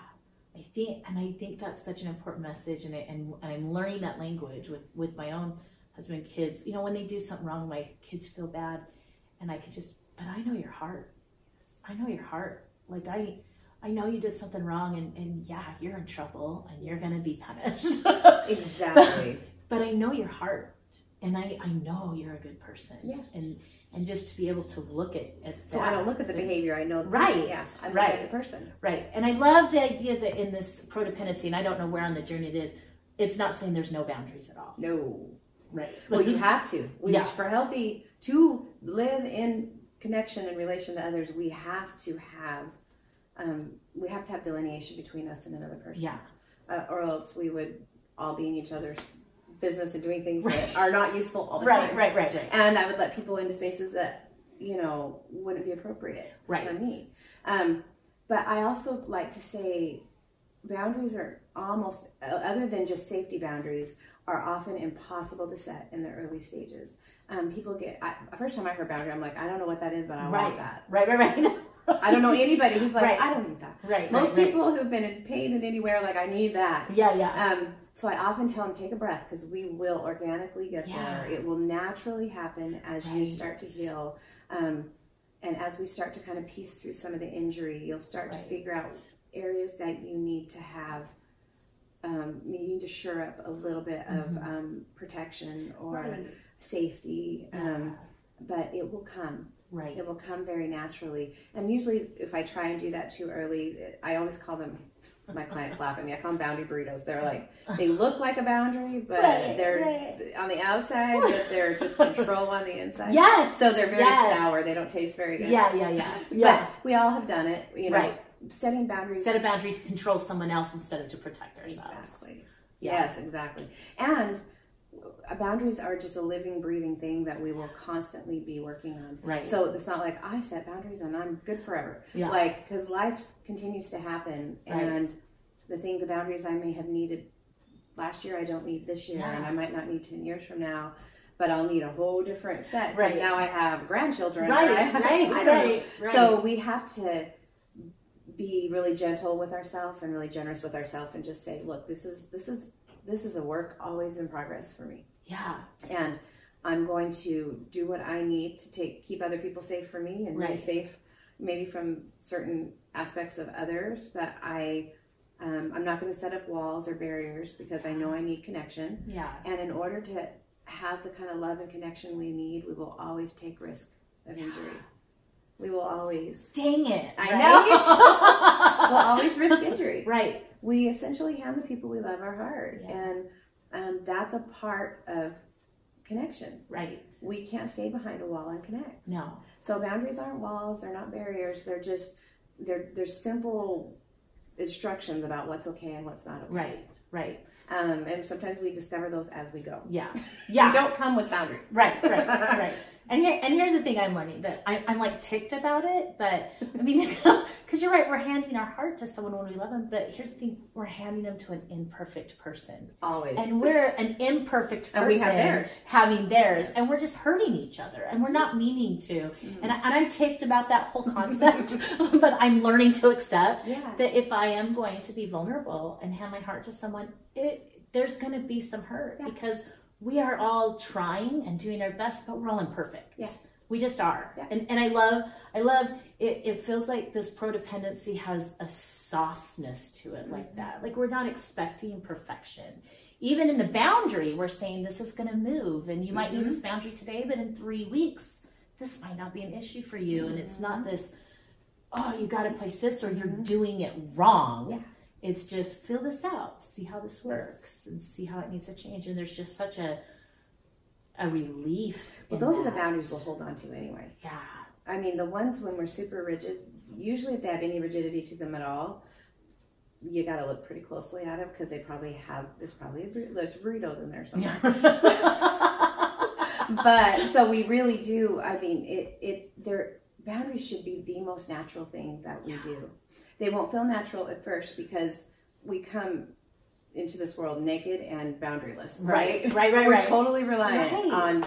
I think, and I think that's such an important message, and I, and, and I'm learning that language with with my own husband, kids. You know, when they do something wrong, my kids feel bad, and I could just, but I know your heart. I know your heart. Like I I know you did something wrong and, and yeah, you're in trouble and you're gonna be punished. Exactly. but I know your heart and I, I know you're a good person. Yeah. And and just to be able to look at, at so I don't look at the behavior. I know. the Right. person. Yeah. I Right. at the person. Right. And I love the idea that in this prodependency, and I don't know where on the journey it is, it's not saying there's no boundaries at all. No. Right. Well, you have to. We, Yeah. For healthy to live in connection and relation to others, we have to have. Um, we have to have delineation between us and another person. Yeah. uh, or else we would all be in each other's business and doing things Right. that are not useful all the Right, time. right, right, right. right. And I would let people into spaces that you know wouldn't be appropriate Right. for me. Um, but I also like to say boundaries are almost other than just safety boundaries are often impossible to set in the early stages. Um, people get I, first time I heard boundary, I'm like, I don't know what that is, but I Right. want that. Right, right, right. I don't know anybody who's like, Right. I don't need that. Right. Most right, right. people who've been in pain in anywhere, like, I need that. Yeah, yeah. Um, so I often tell them take a breath because we will organically get Yeah. there. It will naturally happen as you start to heal, um, and as we start to kind of piece through some of the injury, you'll start Right. to figure out areas that you need to have. Um, you need to shore up a little bit of Mhm. um, protection or Right. safety, um, but it will come. Right. It will come very naturally. And usually, if I try and do that too early, I always call them. My clients laugh at me. I call them boundary burritos. They're like they look like a boundary, but Right, they're right. on the outside, but they're just control on the inside. Yes. So they're very yes. sour. They don't taste very good. Yeah, yeah, yeah. Yeah. But we all have done it. You know, Right. setting boundaries. Set a boundary to control someone else instead of to protect ourselves. Exactly. Yeah. Yes, exactly. And boundaries are just a living, breathing thing that we will constantly be working on. Right. So it's not like I set boundaries and I'm good forever. Yeah. Like, because life continues to happen, Right. and the thing, the boundaries I may have needed last year, I don't need this year, Yeah. and I might not need ten years from now. But I'll need a whole different set because Right. now I have grandchildren. Right, I have- right, I right, right. So we have to be really gentle with ourselves and really generous with ourselves, and just say, look, this is this is this is a work always in progress for me yeah. and I'm going to do what I need to take keep other people safe for me and Right. be safe maybe from certain aspects of others but I um, I'm not going to set up walls or barriers because I know I need connection Yeah. and in order to have the kind of love and connection we need we will always take risk of injury we will always Dang it. I right? we'll always risk injury right. We essentially hand the people we love our heart Yeah. and um, that's a part of connection Right. we can't stay behind a wall and connect. No. So boundaries aren't walls, they're not barriers, they're just they're they're simple instructions about what's okay and what's not okay. Right. Right. Um, and sometimes we discover those as we go. Yeah. We Yeah. don't come with boundaries. Right, right, right. And here, and here's the thing I'm learning that I, I'm like ticked about it, but I mean, because you're right, we're handing our heart to someone when we love them, but here's the thing, we're handing them to an imperfect person, Always. and we're an imperfect person And we have theirs. having theirs, and we're just hurting each other, and we're not meaning to. Mm-hmm. And, I, and I'm ticked about that whole concept, but I'm learning to accept yeah. that if I am going to be vulnerable and hand my heart to someone, it there's going to be some hurt Yeah. because we are all trying and doing our best, but we're all imperfect. Yeah. We just are. Yeah. And and I love I love it it feels like this prodependency has a softness to it Mm-hmm. like that. Like we're not expecting perfection. Even in the boundary, we're saying this is gonna move and you might need this Mm-hmm. boundary today, but in three weeks, this might not be an issue for you. And it's not Mm-hmm. this, oh, you gotta place this or you're doing it wrong. Yeah. It's just fill this out, see how this works, and see how it needs to change. And there's just such a a relief. Well, those are the boundaries we'll hold on to anyway. Yeah. I mean, the ones when we're super rigid, usually if they have any rigidity to them at all, you got to look pretty closely at them because they probably have, there's probably a, bur- there's burritos in there somewhere. but so we really do. I mean, it it their boundaries should be the most natural thing that we do. They won't feel natural at first because we come into this world naked and boundaryless, right? right, right, right, We're right. totally reliant Right. on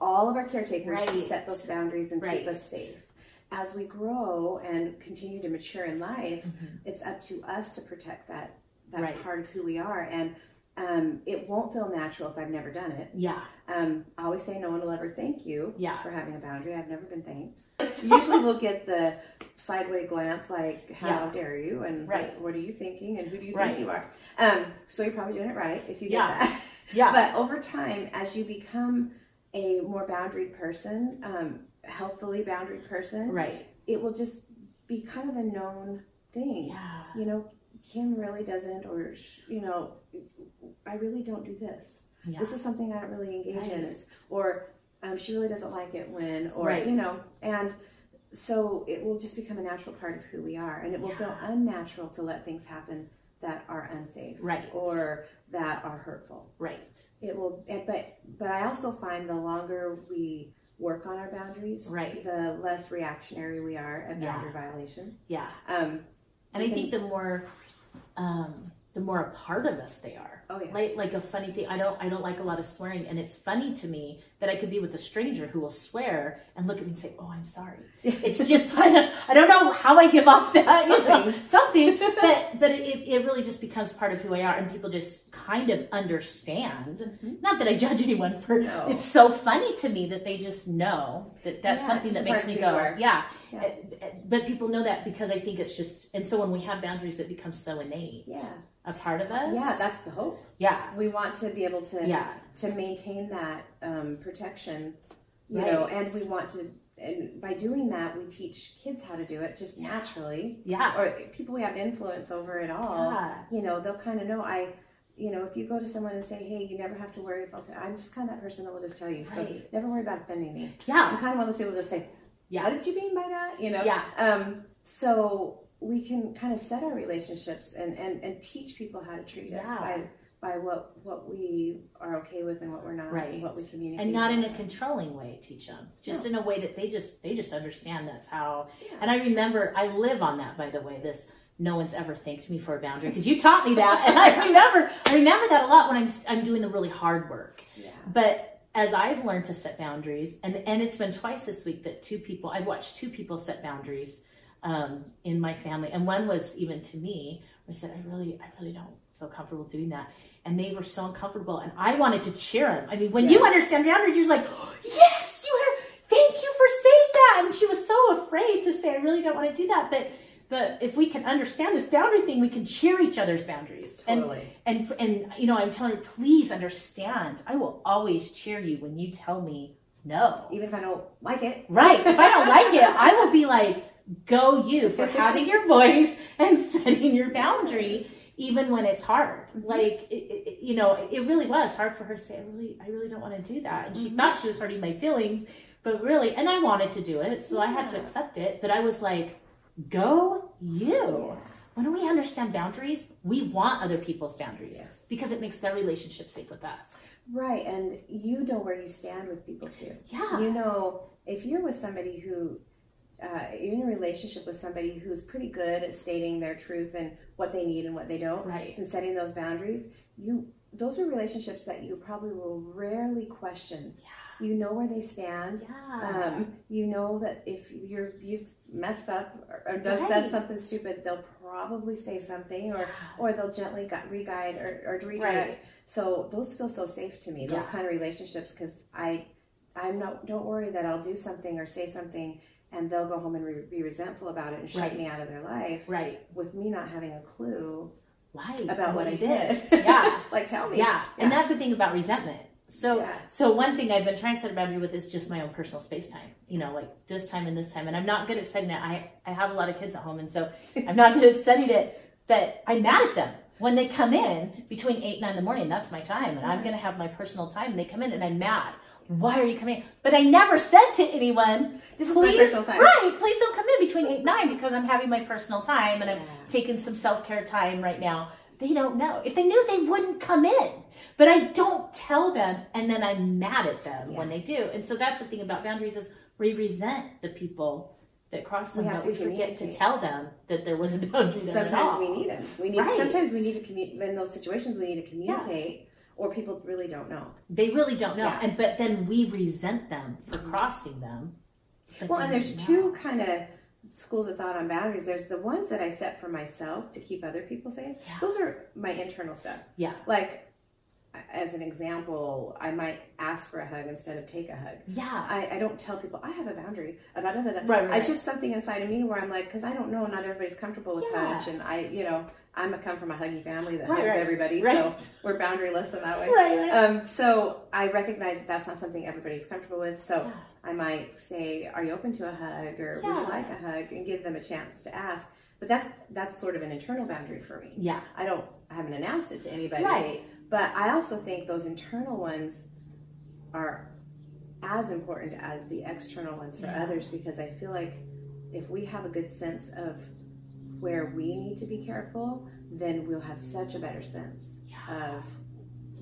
all of our caretakers to set those boundaries and keep us safe. As we grow and continue to mature in life, Mhm. it's up to us to protect that that part of who we are and um, it won't feel natural if I've never done it. Yeah, Um, I always say no one will ever thank you Yeah. for having a boundary. I've never been thanked. Usually we'll get the sideways glance like, how Yeah. dare you? And Right. what, what are you thinking? And who do you Right. think you are? Um, so you're probably doing it right if you get Yeah. that. Yeah. But over time, as you become a more boundaried person, um, healthily boundaried person, right. it will just be kind of a known thing. Yeah. You know, Kim really doesn't, or you know, I really don't do this. Yeah. This is something I don't really engage in, or um, she really doesn't like it when, or Right. you know, and so it will just become a natural part of who we are, and it will feel unnatural to let things happen that are unsafe Right. or that are hurtful. right. It will, but but I also find the longer we work on our boundaries, Right. the less reactionary we are at Yeah. boundary violations. Yeah. Um, And I think the more, um, the more a part of us they are. Oh yeah, Like, like a funny thing. I don't, I don't like a lot of swearing, and it's funny to me that I could be with a stranger who will swear and look at me and say, "Oh, I'm sorry." It's just kind of, I don't know how I give off that you know, something, but but it, it really just becomes part of who I are, and people just kind of understand. Mhm. Not that I judge anyone for. No. It's so funny to me that they just know that that's Yeah, something that makes me go, are. yeah. Yeah. But people know that because I think it's just, and so when we have boundaries, it becomes so innate, yeah, a part of us. yeah. That's the hope. Yeah, We want to be able to yeah, to maintain that um, protection, you Right. know, and we want to. And by doing that, we teach kids how to do it just Yeah. naturally, yeah, or people we have influence over at all. yeah. You know, they'll kind of know. I, you know, if you go to someone and say, "Hey, you never have to worry about it," I'm just kind of that person that will just tell you. So never worry about offending me. Yeah. I'm kind of one of those people just say, Yeah. "What did you mean by that?" You know. Yeah. Um, so we can kind of set our relationships and, and, and teach people how to treat us Yeah. by by what what we are okay with and what we're not, Right. and what we communicate. and not in a controlling way teach them just No. in a way that they just they just understand that's how Yeah. and i remember i live on that by the way this no one's ever thanked me for a boundary because you taught me that and i remember i remember that a lot when i'm i'm doing the really hard work yeah. but as i've learned to set boundaries and and it's been twice this week that two people i've watched two people set boundaries um, in my family and one was even to me where i said i really i really don't feel comfortable doing that and they were so uncomfortable and i wanted to cheer them. I mean when you Yes. understand boundaries you're like yes you have thank you for saying that. And she was so afraid to say i really don't want to do that. But but if we can understand this boundary thing we can cheer each other's boundaries. And Totally. and and you know i'm telling her please understand i will always cheer you when you tell me no. Even if I don't like it. right. If i don't like it i will be like go you for having your voice and setting your boundary even when it's hard Mhm. like it, it, you know it really was hard for her to say i really i really don't want to do that and she Mhm. thought she was hurting my feelings but really and i wanted to do it so i had to accept it but i was like go you when we understand boundaries, we want other people's boundaries Yes. because it makes their relationship safe with us. Right, and you know where you stand with people too. Yeah. You know, if you're with somebody who, uh, you're in a relationship with somebody who's pretty good at stating their truth and what they need and what they don't, Right. and setting those boundaries, you those are relationships that you probably will rarely question. Yeah. You know where they stand. Yeah. Um, you know that if you're you've messed up or, or Right. said something stupid, they'll probably say something, or or they'll gently gu- re-guide or, or redirect. Right. So those feel so safe to me. Those Yeah. kind of relationships because I I'm not don't worry that I'll do something or say something and they'll go home and re- be resentful about it and shut Right. me out of their life right. with me not having a clue Right. about what I you did. Yeah. like tell me. Yeah. And that's the thing about resentment. So Yeah. so one thing I've been trying to set a boundary with is just my own personal space time. You know, like this time and this time. And I'm not good at setting it. I, I have a lot of kids at home and so I'm not good at setting it. But I'm mad at them. When they come in between eight and nine in the morning, that's my time. And I'm gonna have my personal time and they come in and I'm mad. Why are you coming in? But I never said to anyone, This is my please, personal time. right, please don't come in between eight and nine because I'm having my personal time and I'm taking some self-care time right now. They don't know. If they knew, they wouldn't come in. But I don't tell them, and then I'm mad at them when they do. And so that's the thing about boundaries is we resent the people that cross them, We but we forget to tell them that there was a boundary there at all. Sometimes we need them. We need Right. sometimes we need to communicate in those situations we need to communicate or people really don't know. They really don't know, Yeah. and but then we resent them for mm-hmm. crossing them. Well, and there's two know. kind of schools of thought on boundaries. There's the ones that I set for myself to keep other people safe. Yeah. Those are my internal stuff. Yeah. Like as an example, I might ask for a hug instead of take a hug. Yeah. I, I don't tell people I have a boundary about. Right, right, It's just something inside of me where I'm like, because I don't know, not everybody's comfortable with Yeah. touch, and I, you know, I'm a come from a huggy family that Right, hugs right, everybody, right. so we're boundaryless in that way. right. Um, so I recognize that that's not something everybody's comfortable with. So Yeah. I might say, "Are you open to a hug?" or "Would you like a hug?" and give them a chance to ask. But that's that's sort of an internal boundary for me. yeah. I don't, I haven't announced it to anybody. Right. But I also think those internal ones are as important as the external ones for Yeah. others because I feel like if we have a good sense of where we need to be careful, then we'll have such a better sense Yeah. of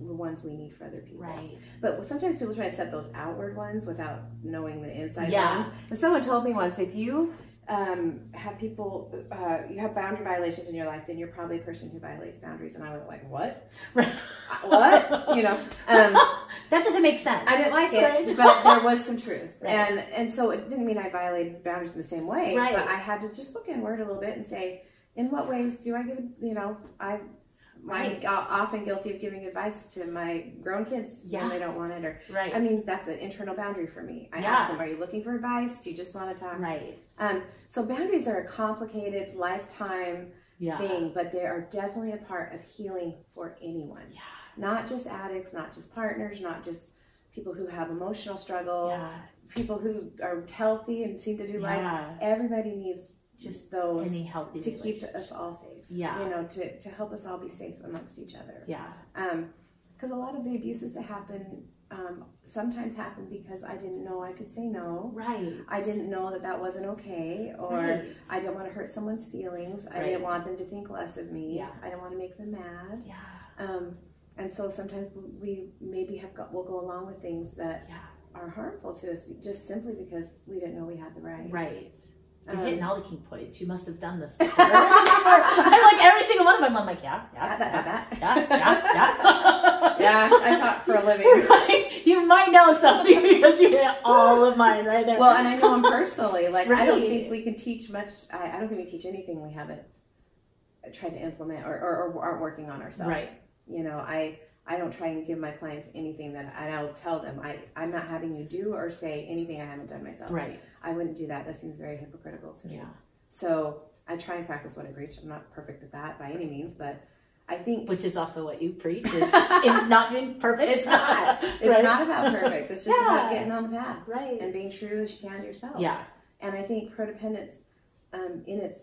the ones we need for other people. Right. But sometimes people try to set those outward ones without knowing the inside Yeah. ones. And someone told me once, if you um, have people, uh, you have boundary violations in your life, then you're probably a person who violates boundaries. And I was like, what? What? You know, um, that doesn't make sense. I didn't like That's it, right. but there was some truth, Right. and and so it didn't mean I violated boundaries in the same way. Right. But I had to just look inward a little bit and say, in what ways do I give? You know, I. Right. I'm often guilty of giving advice to my grown kids Yeah. when they don't want it, or right. I mean, that's an internal boundary for me. I Yeah. ask them, "Are you looking for advice? Do you just want to talk?" right. Um, so boundaries are a complicated lifetime Yeah. thing, but they are definitely a part of healing for anyone. Yeah. Not just addicts, not just partners, not just people who have emotional struggle, Yeah. people who are healthy and seem to do life. Everybody needs just those Any healthy to keep us all safe. Yeah. You know, to, to help us all be safe amongst each other. Yeah. Because a lot of the abuses that happen um, sometimes happen because I didn't know I could say no. Right. I didn't know that that wasn't okay, or Right. I didn't want to hurt someone's feelings. I Right. didn't want them to think less of me. Yeah. I didn't want to make them mad. Yeah. Um, and so sometimes we maybe have got, we'll go along with things that Yeah. are harmful to us just simply because we didn't know we had the right. Right. You're Um, hitting all the key points. You must have done this before. I like every single one of them. I'm like, yeah, yeah, that, yeah, yeah, yeah. yeah, I talk for a living. Right. You might know something because you hit all of mine right there. Well, and I know them personally. Like, I don't think we can teach much. I, I don't think we teach anything we haven't tried to implement or, or, or aren't working on ourselves. Right. You know, I I don't try and give my clients anything that, and I'll tell them I I'm not having you do or say anything I haven't done myself. Right. I wouldn't do that. That seems very hypocritical to me. Yeah. So I try and practice what I preach. I'm not perfect at that by any means, but I think Which is also what you preach is in not being perfect. it's not. It's Right. not about perfect. It's just about getting on the path Right. and being true as you can to yourself. Yeah. And I think prodependence, um, in its,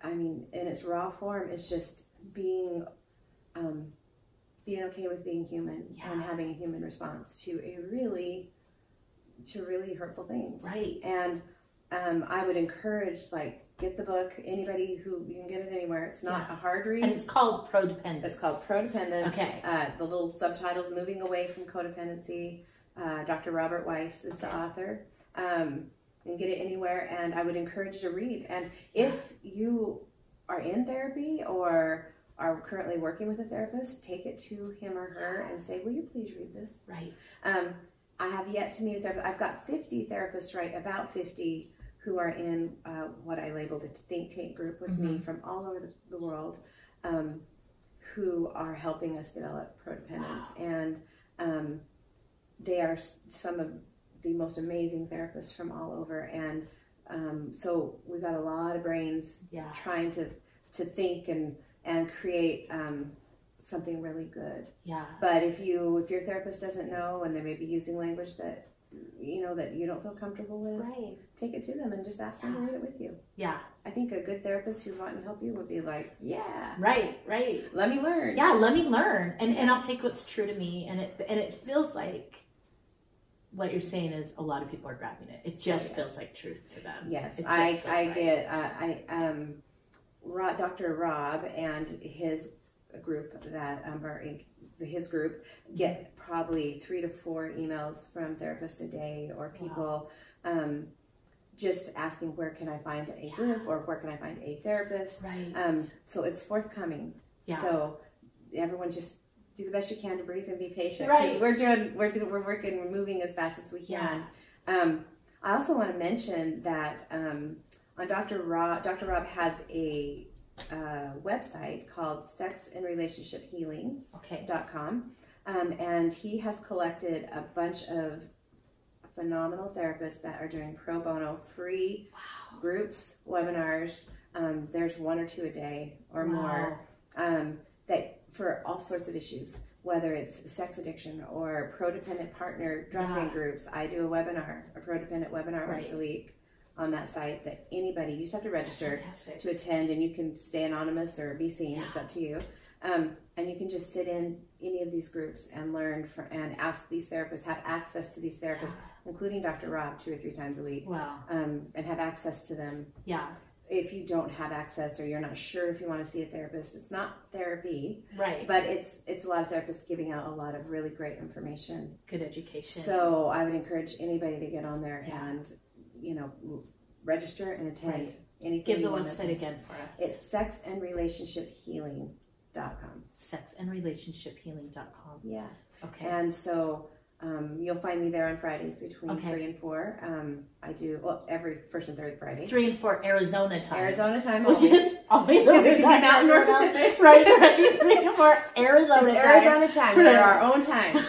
I mean, in its raw form, is just being, um, being okay with being human Yeah. and having a human response to a really, to really hurtful things. Right. And um, I would encourage, like, get the book. Anybody who you can get it anywhere. It's not a hard read. and it's called prodependence. It's called Prodependence. Okay. Uh, the little subtitles Moving Away from Codependency. Uh, Dr. Robert Weiss is the author. Um, can get it anywhere, and I would encourage you to read. And if you are in therapy or are currently working with a therapist, take it to him or her and say, Will you please read this? Right. Um, I have yet to meet a therapist. I've got 50 therapists, right? About 50 who are in uh, what I labeled a think tank group with me from all over the, the world um, who are helping us develop prodependence. And um, they are some of the most amazing therapists from all over. And um, so we've got a lot of brains Yeah. trying to, to think and, and create um, something really good. Yeah. But if you if your therapist doesn't know and they may be using language that you know that you don't feel comfortable with, Right. take it to them and just ask them to read it with you. Yeah. I think a good therapist who's wanting to help you would be like, Yeah, Right. Right. let me learn. Yeah. Let me learn, and and I'll take what's true to me, and it and it feels like. What you're saying is a lot of people are grabbing it. It just Yeah. feels like truth to them. Yes, I feels I right. get uh, I um Dr. Rob and his group that um, are in his group get probably three to four emails from therapists a day or people um, just asking where can I find a Yeah. group or where can I find a therapist. Right. Um, so it's forthcoming. Yeah. So everyone just do the best you can to breathe and be patient. Right. We're doing we're doing we're working we're moving as fast as we can. Um, I also want to mention that um, on Dr. Rob Dr. Rob has a uh, website called Sex and Relationship Healing okay. com. Um, and he has collected a bunch of phenomenal therapists that are doing pro bono free Wow. groups, webinars. Um, there's one or two a day or more um, that for all sorts of issues, whether it's sex addiction or pro-dependent partner drop-in Yeah. groups. I do a webinar, a pro-dependent webinar once a week on that site that anybody you just have to register to attend and you can stay anonymous or be seen it's up to you um, and you can just sit in any of these groups and learn for, and ask these therapists have access to these therapists including dr rob two or three times a week Wow. um, and have access to them Yeah. if you don't have access or you're not sure if you want to see a therapist it's not therapy Right. but it's it's a lot of therapists giving out a lot of really great information Good education. so i would encourage anybody to get on there Yeah. and you know register and attend Right. anything Give the website again for us. It's sexandrelationshiphealing.com. sexandrelationshiphealing.com. Yeah. Okay. And so um, you'll find me there on Fridays between Okay. 3 and 4. Um, I do, well, every first and third Friday. Three and four Arizona time. Arizona time Which always. is always Because it can be. Mountain or Pacific. right, right. Three and four Arizona It's time. Arizona time. We're our own time.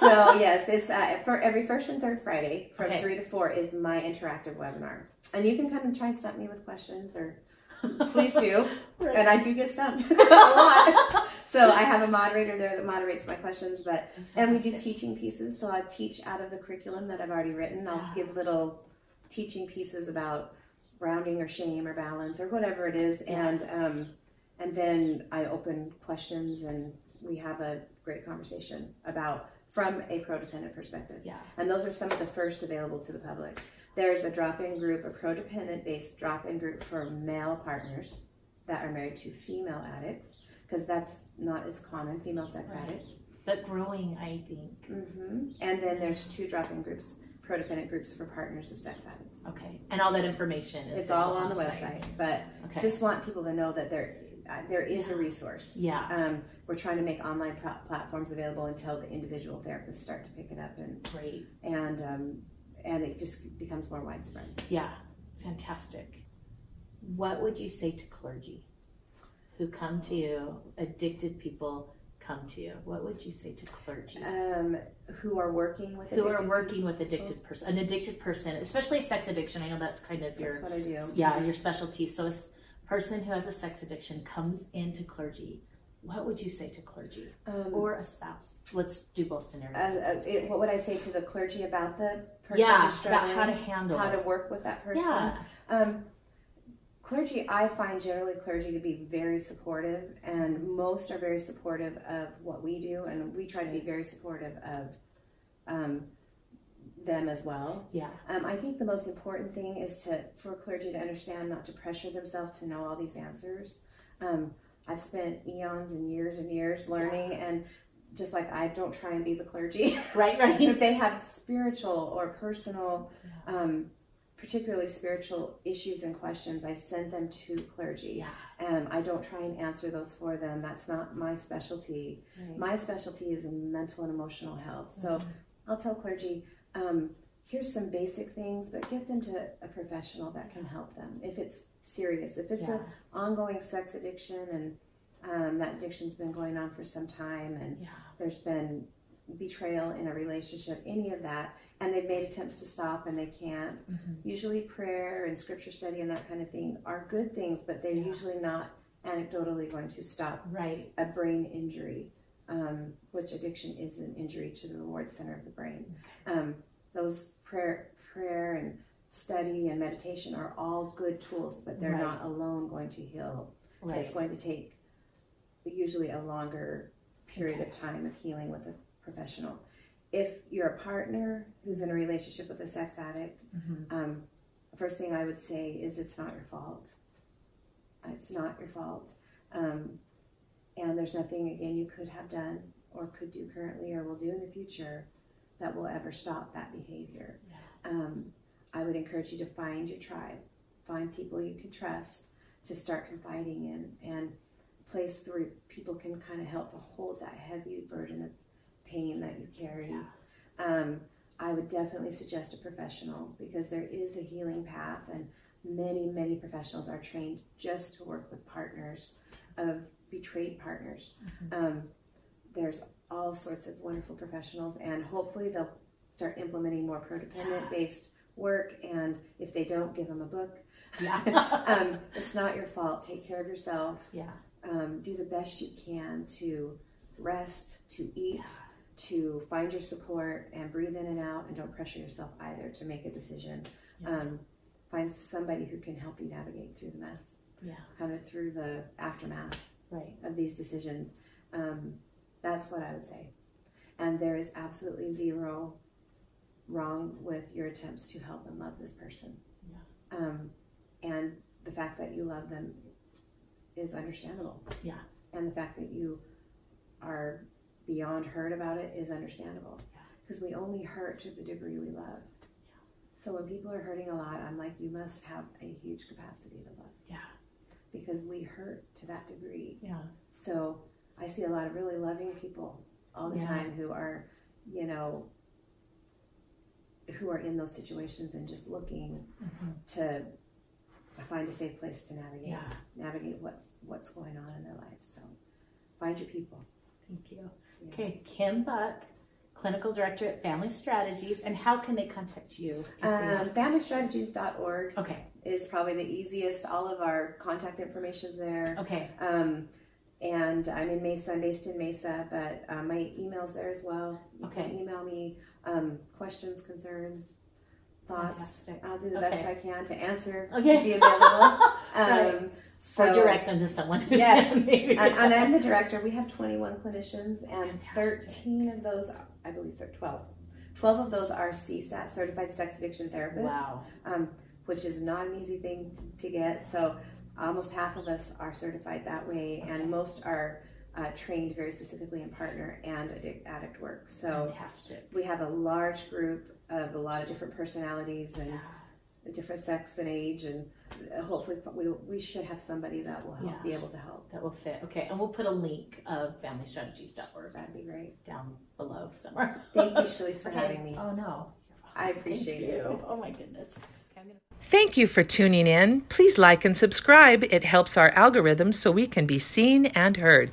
So yes, it's uh, for every first and third Friday from Okay. three to four is my interactive webinar, and you can come and try and stump me with questions, or please do. Right. And I do get stumped a lot. So I have a moderator there that moderates my questions, but and we do teaching pieces. So I teach out of the curriculum that I've already written. I'll Yeah. give little teaching pieces about grounding or shame or balance or whatever it is, Yeah. and um, and then I open questions and we have a great conversation about from a pro-dependent perspective. Yeah. And those are some of the first available to the public. There's a drop-in group, a pro-dependent based drop-in group for male partners that are married to female addicts, because that's not as common, female sex Right. addicts. But growing, I think. hmm And then there's two drop-in groups, pro-dependent groups for partners of sex addicts. Okay. And all that information is It's all on the site. website, but Okay. just want people to know that there there is a resource. yeah. Um, we're trying to make online pro- platforms available until the individual therapists start to pick it up and Great. and um, and it just becomes more widespread. Yeah. Fantastic. What would you say to clergy who come to you, addicted people come to you? What would you say to clergy? Um, who are working with who are working with addicted person, an addicted person, especially sex addiction. I know that's kind of your That's what I do. yeah your specialty. So person who has a sex addiction comes into clergy. What would you say to clergy Um, or a spouse? Let's do both uh, scenarios. uh, it, what would I say to the clergy about the person yeah, who's about how to handle how to work with that person? Yeah, Um, clergy, I find generally clergy to be very supportive, and most are very supportive of what we do, and we try to be very supportive of um, them as well. yeah, Um, I think the most important thing is to for clergy to understand not to pressure themselves to know all these answers. Um, I've spent eons and years and years learning, and just like I don't try and be the clergy. right, right. if they have spiritual or personal, um, particularly spiritual issues and questions, I send them to clergy. yeah, Um, I don't try and answer those for them. That's not my specialty. right. My specialty is in mental and emotional health. So Mhm. I'll tell clergy, um, here's some basic things, but get them to a professional that can help them. If it's serious, if it's yeah, an ongoing sex addiction and um, that addiction's been going on for some time and yeah, there's been betrayal in a relationship, any of that, and they've made attempts to stop and they can't. Mhm. Usually, prayer and scripture study and that kind of thing are good things, but they're Yeah. usually not anecdotally going to stop right, a brain injury, um, which addiction is an injury to the reward center of the brain. Um, those prayer, prayer and study and meditation are all good tools, but they're Right. not alone going to heal. It's going to take usually a longer period Okay. of time of healing with a professional. If you're a partner who's in a relationship with a sex addict, Mhm. um, the first thing I would say is it's not your fault. It's not your fault. Um, and there's nothing, again, you could have done or could do currently or will do in the future that will ever stop that behavior. Yeah. Um, I would encourage you to find your tribe, find people you can trust to start confiding in, and place where people can kind of help to hold that heavy burden of pain that you carry. Yeah. Um, I would definitely suggest a professional because there is a healing path, and many, many professionals are trained just to work with partners of betrayed partners. Mhm. Um, there's all sorts of wonderful professionals, and hopefully they'll start implementing more prodependent based work. And if they don't, give them a book. Yeah. um, it's not your fault. Take care of yourself. yeah. Um, do the best you can to rest, to eat, to find your support, and breathe in and out. And don't pressure yourself either to make a decision. Yeah. Um, find somebody who can help you navigate through the mess, Yeah. kind of through the aftermath Right. of these decisions. Um, that's what I would say. And there is absolutely zero wrong with your attempts to help and love this person. Yeah. Um, and the fact that you love them is understandable. Yeah. And the fact that you are beyond hurt about it is understandable. Yeah. Because we only hurt to the degree we love. So when people are hurting a lot, I'm like, you must have a huge capacity to love. Yeah. Because we hurt to that degree. Yeah. So I see a lot of really loving people all the Yeah. time who are, you know, who are in those situations and just looking Mhm. to find a safe place to navigate Yeah. navigate what's what's going on in their life. So find your people. Thank you. Yeah. Okay, Kim Buck, Clinical Director at Family Strategies, and how can they contact you? Um, familystrategies.org okay, is probably the easiest. All of our contact information is there. okay, Um, and I'm in Mesa. I'm based in Mesa, but uh, my email's there as well. You can Okay. email me um, questions, concerns, thoughts. fantastic. I'll do the best I can to answer. Okay. Be available. Right. Um, or so, direct them to someone. Yes. and, and I'm the director. We have 21 clinicians, and Fantastic. 13 of those, I believe, they're 12. 12 of those are CSAT, Certified Sex Addiction Therapists, Wow. um, which is not an easy thing t- to get. So almost half of us are certified that way, and most are uh, trained very specifically in partner and addict, addict work. So Fantastic. we have a large group of a lot of different personalities and Yeah. different sex and age, and uh, hopefully we, we should have somebody that will help, Yeah. be able to help. That will fit. Okay, and we'll put a link of familystrategies.org That'd be great. down below somewhere. Thank you, Shalise, for Okay. having me. Oh no. I appreciate Thank it. you. Oh my goodness. Thank you for tuning in. Please like and subscribe. It helps our algorithms so we can be seen and heard.